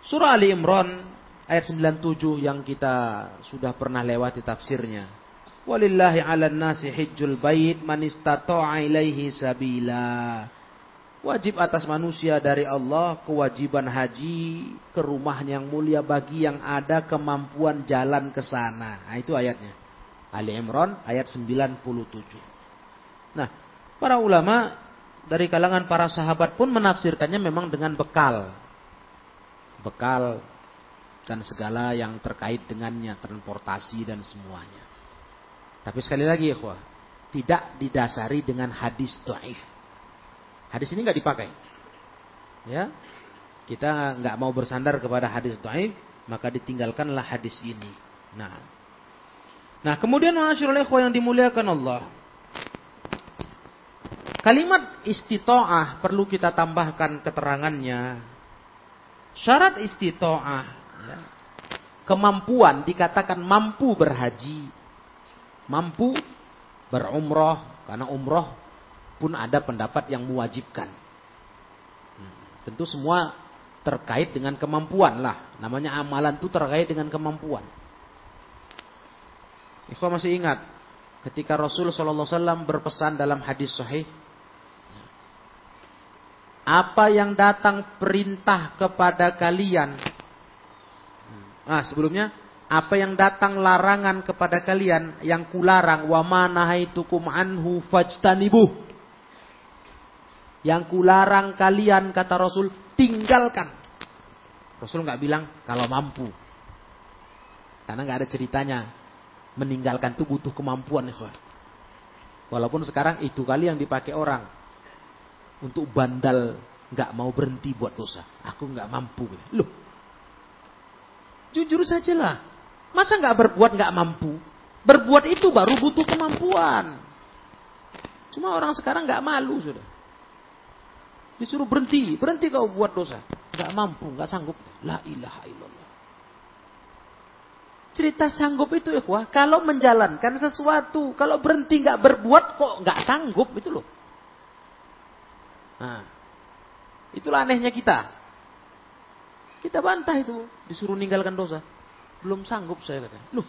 Surah Ali Imran ayat 97 yang kita sudah pernah lewati tafsirnya. Walillahi 'alan nasi hijjul bait man istata'a ilaihi sabila. Wajib atas manusia dari Allah kewajiban haji ke rumah yang mulia bagi yang ada kemampuan jalan ke sana. Nah, itu ayatnya. Ali Imran ayat 97. Nah, para ulama dari kalangan para sahabat pun menafsirkannya memang dengan bekal. Bekal dan segala yang terkait dengannya, transportasi dan semuanya. Tapi sekali lagi ya, tidak didasari dengan hadis dhaif. Hadis ini nggak dipakai. Ya. Kita nggak mau bersandar kepada hadis dhaif, maka ditinggalkanlah hadis ini. Nah. Nah, kemudian ma'asyiral ikhwah yang dimuliakan Allah. Kalimat istitoah perlu kita tambahkan keterangannya. Syarat istitoah, ya, kemampuan dikatakan mampu berhaji, mampu berumroh, karena umroh pun ada pendapat yang mewajibkan. Hmm, tentu semua terkait dengan kemampuan lah. Namanya amalan itu terkait dengan kemampuan. Ikhwah masih ingat ketika Rasul Shallallahu Alaihi berpesan dalam hadis sahih, apa yang datang perintah kepada kalian. Nah sebelumnya apa yang datang larangan kepada kalian yang kularang wa manahaitukum anhu fajtanibuh yang kularang kalian kata Rasul tinggalkan. Rasul nggak bilang kalau mampu. Karena nggak ada ceritanya meninggalkan itu butuh kemampuan. Walaupun sekarang itu kali yang dipakai orang untuk bandal nggak mau berhenti buat dosa. Aku nggak mampu. Loh, jujur saja lah. Masa nggak berbuat nggak mampu? Berbuat itu baru butuh kemampuan. Cuma orang sekarang nggak malu sudah. Disuruh berhenti, berhenti kau buat dosa. Gak mampu, gak sanggup. La ilaha illallah. Cerita sanggup itu ya. Kalau menjalankan sesuatu, kalau berhenti gak berbuat kok gak sanggup itu loh. Nah, itulah anehnya kita. Kita bantah itu, disuruh ninggalkan dosa. Belum sanggup saya kata. Loh,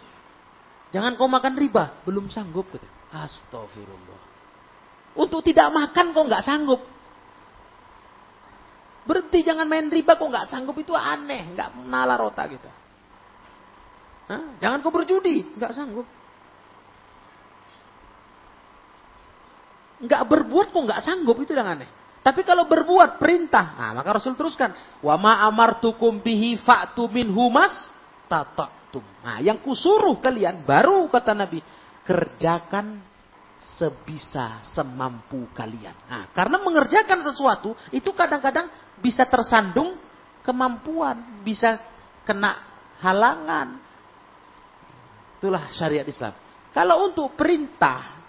jangan kau makan riba. Belum sanggup kata. Astagfirullah. Untuk tidak makan kok nggak sanggup. Berhenti jangan main riba kok nggak sanggup itu aneh, nggak nalar otak kita. Jangan kau berjudi, nggak sanggup. Nggak berbuat kok nggak sanggup itu yang aneh. Tapi kalau berbuat perintah, nah maka Rasul teruskan, wa ma amartukum bihi fa'tu minhu mas tatatum. Nah, yang kusuruh kalian baru kata Nabi, kerjakan sebisa semampu kalian. Nah, karena mengerjakan sesuatu itu kadang-kadang bisa tersandung kemampuan, bisa kena halangan. Itulah syariat Islam. Kalau untuk perintah,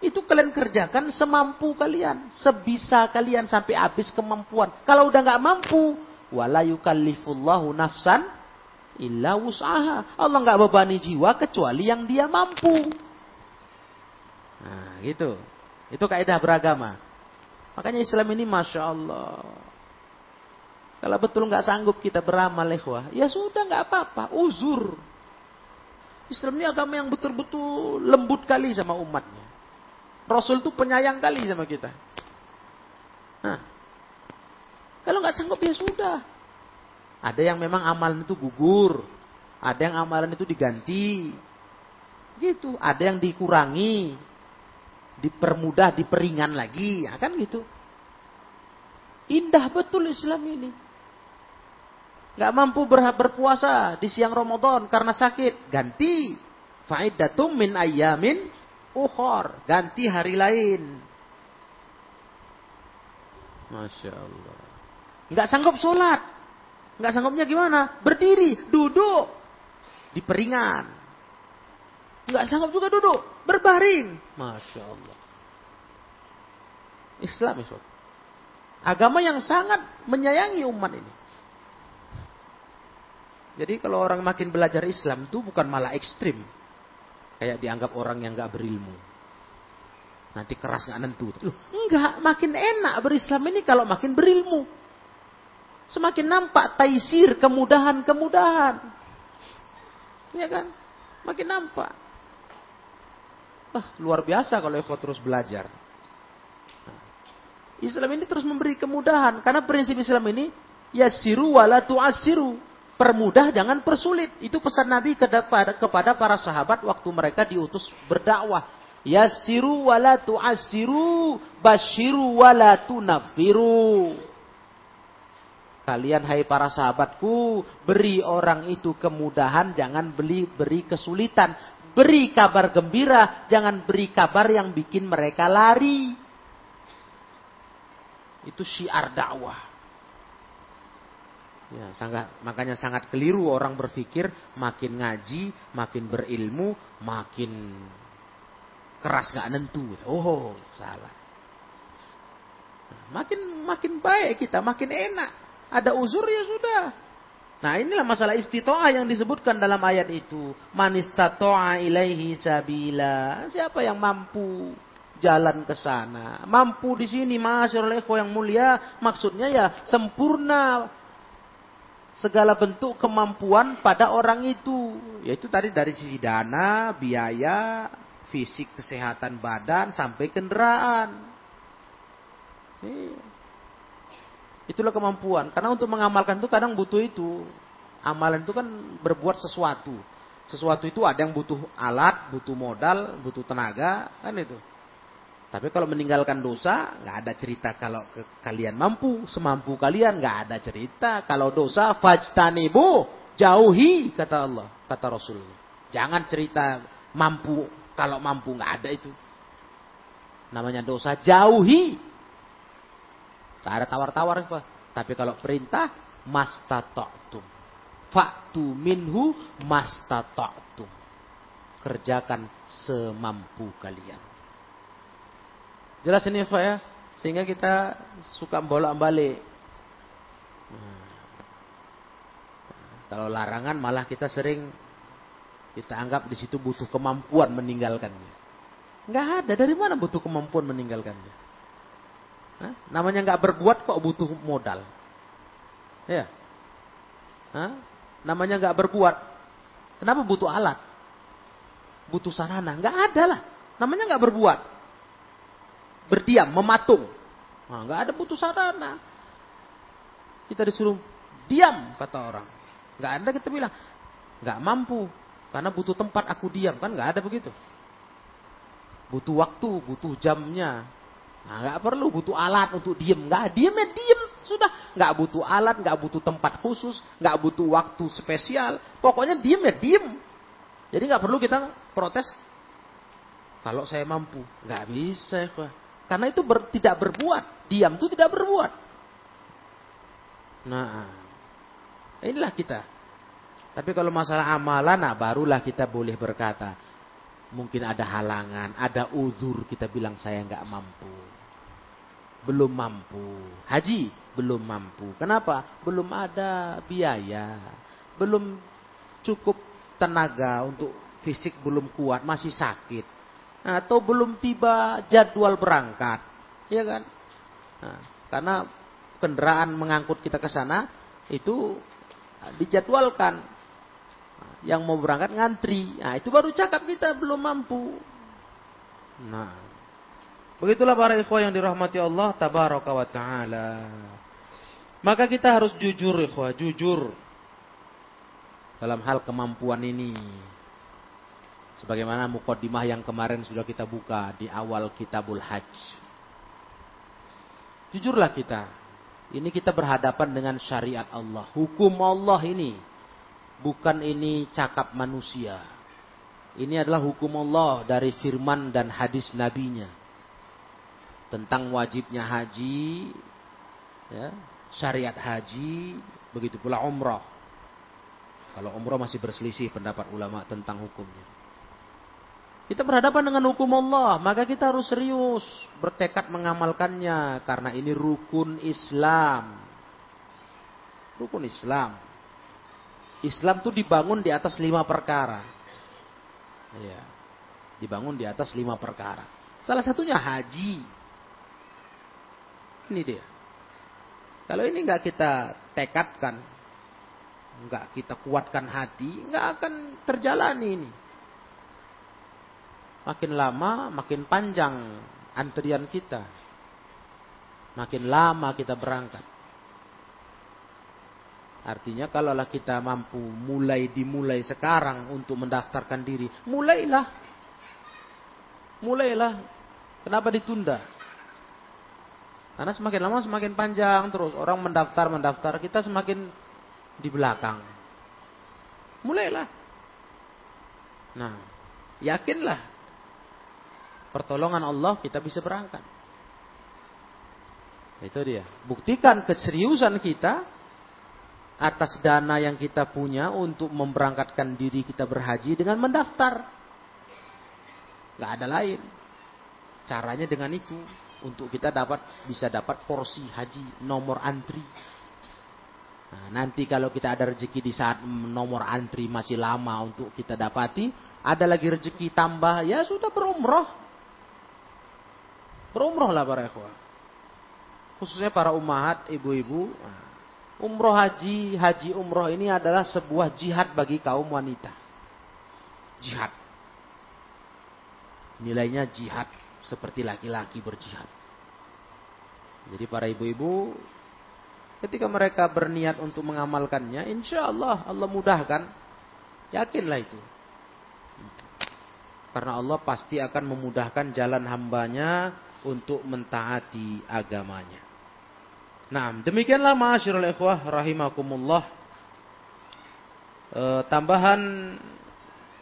itu kalian kerjakan semampu kalian, sebisa kalian sampai habis kemampuan. Kalau udah nggak mampu, wala yukallifullahu nafsan illa wus'aha. Allah nggak bebani jiwa kecuali yang dia mampu. Nah, gitu. Itu kaidah beragama. Makanya Islam ini masya Allah kalau betul nggak sanggup kita beramal ikhwah, ya sudah nggak apa-apa, uzur. Islam ini agama yang betul-betul lembut kali sama umatnya. Rasul itu penyayang kali sama kita. Nah, kalau nggak sanggup ya sudah. Ada yang memang amalan itu gugur, ada yang amalan itu diganti, gitu. Ada yang dikurangi, dipermudah, diperingan lagi, ya kan gitu. Indah betul Islam ini. Gak mampu berpuasa di siang Ramadan karena sakit. Ganti. Faidatum min ayamin ukhor. Ganti hari lain. Masya Allah. Gak sanggup sholat. Gak sanggupnya gimana? Berdiri, duduk. Diperingan. Gak sanggup juga duduk. Berbaring. Masya Allah. Islam itu. Agama yang sangat menyayangi umat ini. Jadi kalau orang makin belajar Islam itu bukan malah ekstrim. Kayak dianggap orang yang gak berilmu. Nanti keras gak nentu. Loh, enggak, makin enak berislam ini kalau makin berilmu. Semakin nampak taisir, kemudahan-kemudahan. Ya kan? Makin nampak. Ah, luar biasa kalau Eko terus belajar. Islam ini terus memberi kemudahan. Karena prinsip Islam ini, yasiru wala tu'asiru. Permudah jangan persulit. Itu pesan Nabi kepada, para sahabat waktu mereka diutus berdakwah. Yasiru wala tu'asiru, bashiru wala tunafiru. Kalian hai para sahabatku, beri orang itu kemudahan, jangan beli beri kesulitan. Beri kabar gembira, jangan beri kabar yang bikin mereka lari. Itu syiar dakwah. Ya, sangat makanya sangat keliru orang berpikir makin ngaji, makin berilmu, makin keras nggak nentu. Oh, salah. Makin makin baik kita, makin enak. Ada uzur ya sudah. Nah inilah masalah istitoah yang disebutkan dalam ayat itu. Manistatoa ilaihi sabila. Siapa yang mampu jalan ke sana. Mampu di sini, masyarakat yang mulia, maksudnya ya sempurna segala bentuk kemampuan pada orang itu. Yaitu tadi dari sisi dana, biaya, fisik, kesehatan badan, sampai kendaraan. Itulah kemampuan. Karena untuk mengamalkan itu kadang butuh itu. Amalan itu kan berbuat sesuatu. Sesuatu itu ada yang butuh alat, butuh modal, butuh tenaga, kan itu. Tapi kalau meninggalkan dosa, nggak ada cerita kalau kalian mampu, semampu kalian nggak ada cerita. Kalau dosa, fajtanibu, jauhi kata Allah, kata Rasul. Jangan cerita mampu, kalau mampu nggak ada itu. Namanya dosa, jauhi. Tak ada tawar-tawar apa. Tapi kalau perintah, mastata'tum. Faktu minhu mastata'tum. Kerjakan semampu kalian. Jelas ini Pak ya? Sehingga kita suka bolak-balik. Nah, kalau larangan malah kita sering kita anggap di situ butuh kemampuan meninggalkannya. Enggak ada. Dari mana butuh kemampuan meninggalkannya? Hah? Namanya enggak berbuat kok butuh modal. Ya. Hah? Namanya enggak berbuat. Kenapa butuh alat? Butuh sarana. Enggak ada lah. Namanya enggak berbuat berdiam, mematung. Nah, nggak ada butuh sarana. Kita disuruh diam, kata orang. Nggak ada kita bilang, nggak mampu. Karena butuh tempat aku diam. Kan nggak ada begitu. Butuh waktu, butuh jamnya. Nah, nggak perlu butuh alat untuk diem. Nggak diem ya diem. Sudah. Nggak butuh alat, nggak butuh tempat khusus. Nggak butuh waktu spesial. Pokoknya diem ya diem. Jadi nggak perlu kita protes. Kalau saya mampu. Nggak bisa. Karena itu ber, tidak berbuat. Diam itu tidak berbuat. Nah, inilah kita. Tapi kalau masalah amalan, nah barulah kita boleh berkata. Mungkin ada halangan, ada uzur kita bilang saya nggak mampu. Belum mampu. Haji, belum mampu. Kenapa? Belum ada biaya. Belum cukup tenaga untuk fisik belum kuat, masih sakit atau belum tiba jadwal berangkat, ya kan? Nah, karena kendaraan mengangkut kita ke sana itu dijadwalkan. Yang mau berangkat ngantri, nah itu baru cakap kita belum mampu. Nah, begitulah para ikhwah yang dirahmati Allah tabaraka wa taala. Maka kita harus jujur ikhwah, jujur dalam hal kemampuan ini. Sebagaimana mukaddimah yang kemarin sudah kita buka di awal kitabul hajj. Jujurlah kita. Ini kita berhadapan dengan syariat Allah. Hukum Allah ini. Bukan ini cakap manusia. Ini adalah hukum Allah dari firman dan hadis nabinya. Tentang wajibnya haji. Ya, syariat haji. Begitu pula umrah. Kalau umrah masih berselisih pendapat ulama tentang hukumnya. Kita berhadapan dengan hukum Allah, maka kita harus serius bertekad mengamalkannya karena ini rukun Islam. Rukun Islam. Islam itu dibangun di atas lima perkara. Ya. Dibangun di atas lima perkara. Salah satunya haji. Ini dia. Kalau ini nggak kita tekadkan, nggak kita kuatkan hati, nggak akan terjalani ini. Makin lama makin panjang antrian kita. Makin lama kita berangkat. Artinya kalaulah kita mampu mulai dimulai sekarang untuk mendaftarkan diri, mulailah. Mulailah. Kenapa ditunda? Karena semakin lama semakin panjang terus orang mendaftar mendaftar kita semakin di belakang. Mulailah. Nah, yakinlah pertolongan Allah kita bisa berangkat. Itu dia. Buktikan keseriusan kita atas dana yang kita punya untuk memberangkatkan diri kita berhaji dengan mendaftar. Gak ada lain. Caranya dengan itu. Untuk kita dapat bisa dapat porsi haji nomor antri. Nah, nanti kalau kita ada rezeki di saat nomor antri masih lama untuk kita dapati, ada lagi rezeki tambah, ya sudah berumroh. Berumroh lah para ikhwah. Khususnya para umahat, ibu-ibu. Nah, Umroh haji, haji umroh ini adalah sebuah jihad bagi kaum wanita. Jihad. Nilainya jihad seperti laki-laki berjihad. Jadi para ibu-ibu ketika mereka berniat untuk mengamalkannya, insya Allah Allah mudahkan. Yakinlah itu. Karena Allah pasti akan memudahkan jalan hambanya untuk mentaati agamanya. Nah, demikianlah ma'asyiral ikhwah rahimakumullah. E, tambahan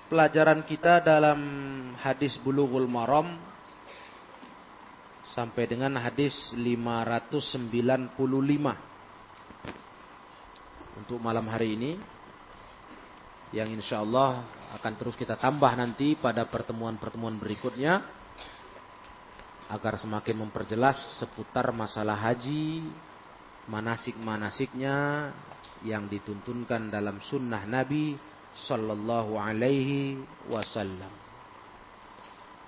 pelajaran kita dalam hadis Bulughul Maram sampai dengan hadis 595 untuk malam hari ini yang insya Allah akan terus kita tambah nanti pada pertemuan-pertemuan berikutnya agar semakin memperjelas seputar masalah haji manasik-manasiknya yang dituntunkan dalam sunnah Nabi Sallallahu Alaihi Wasallam.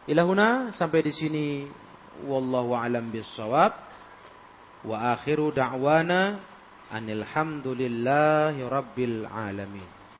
Ilahuna sampai di sini wallahu alam bisawab wa akhiru da'wana anil hamdulillahi rabbil alamin.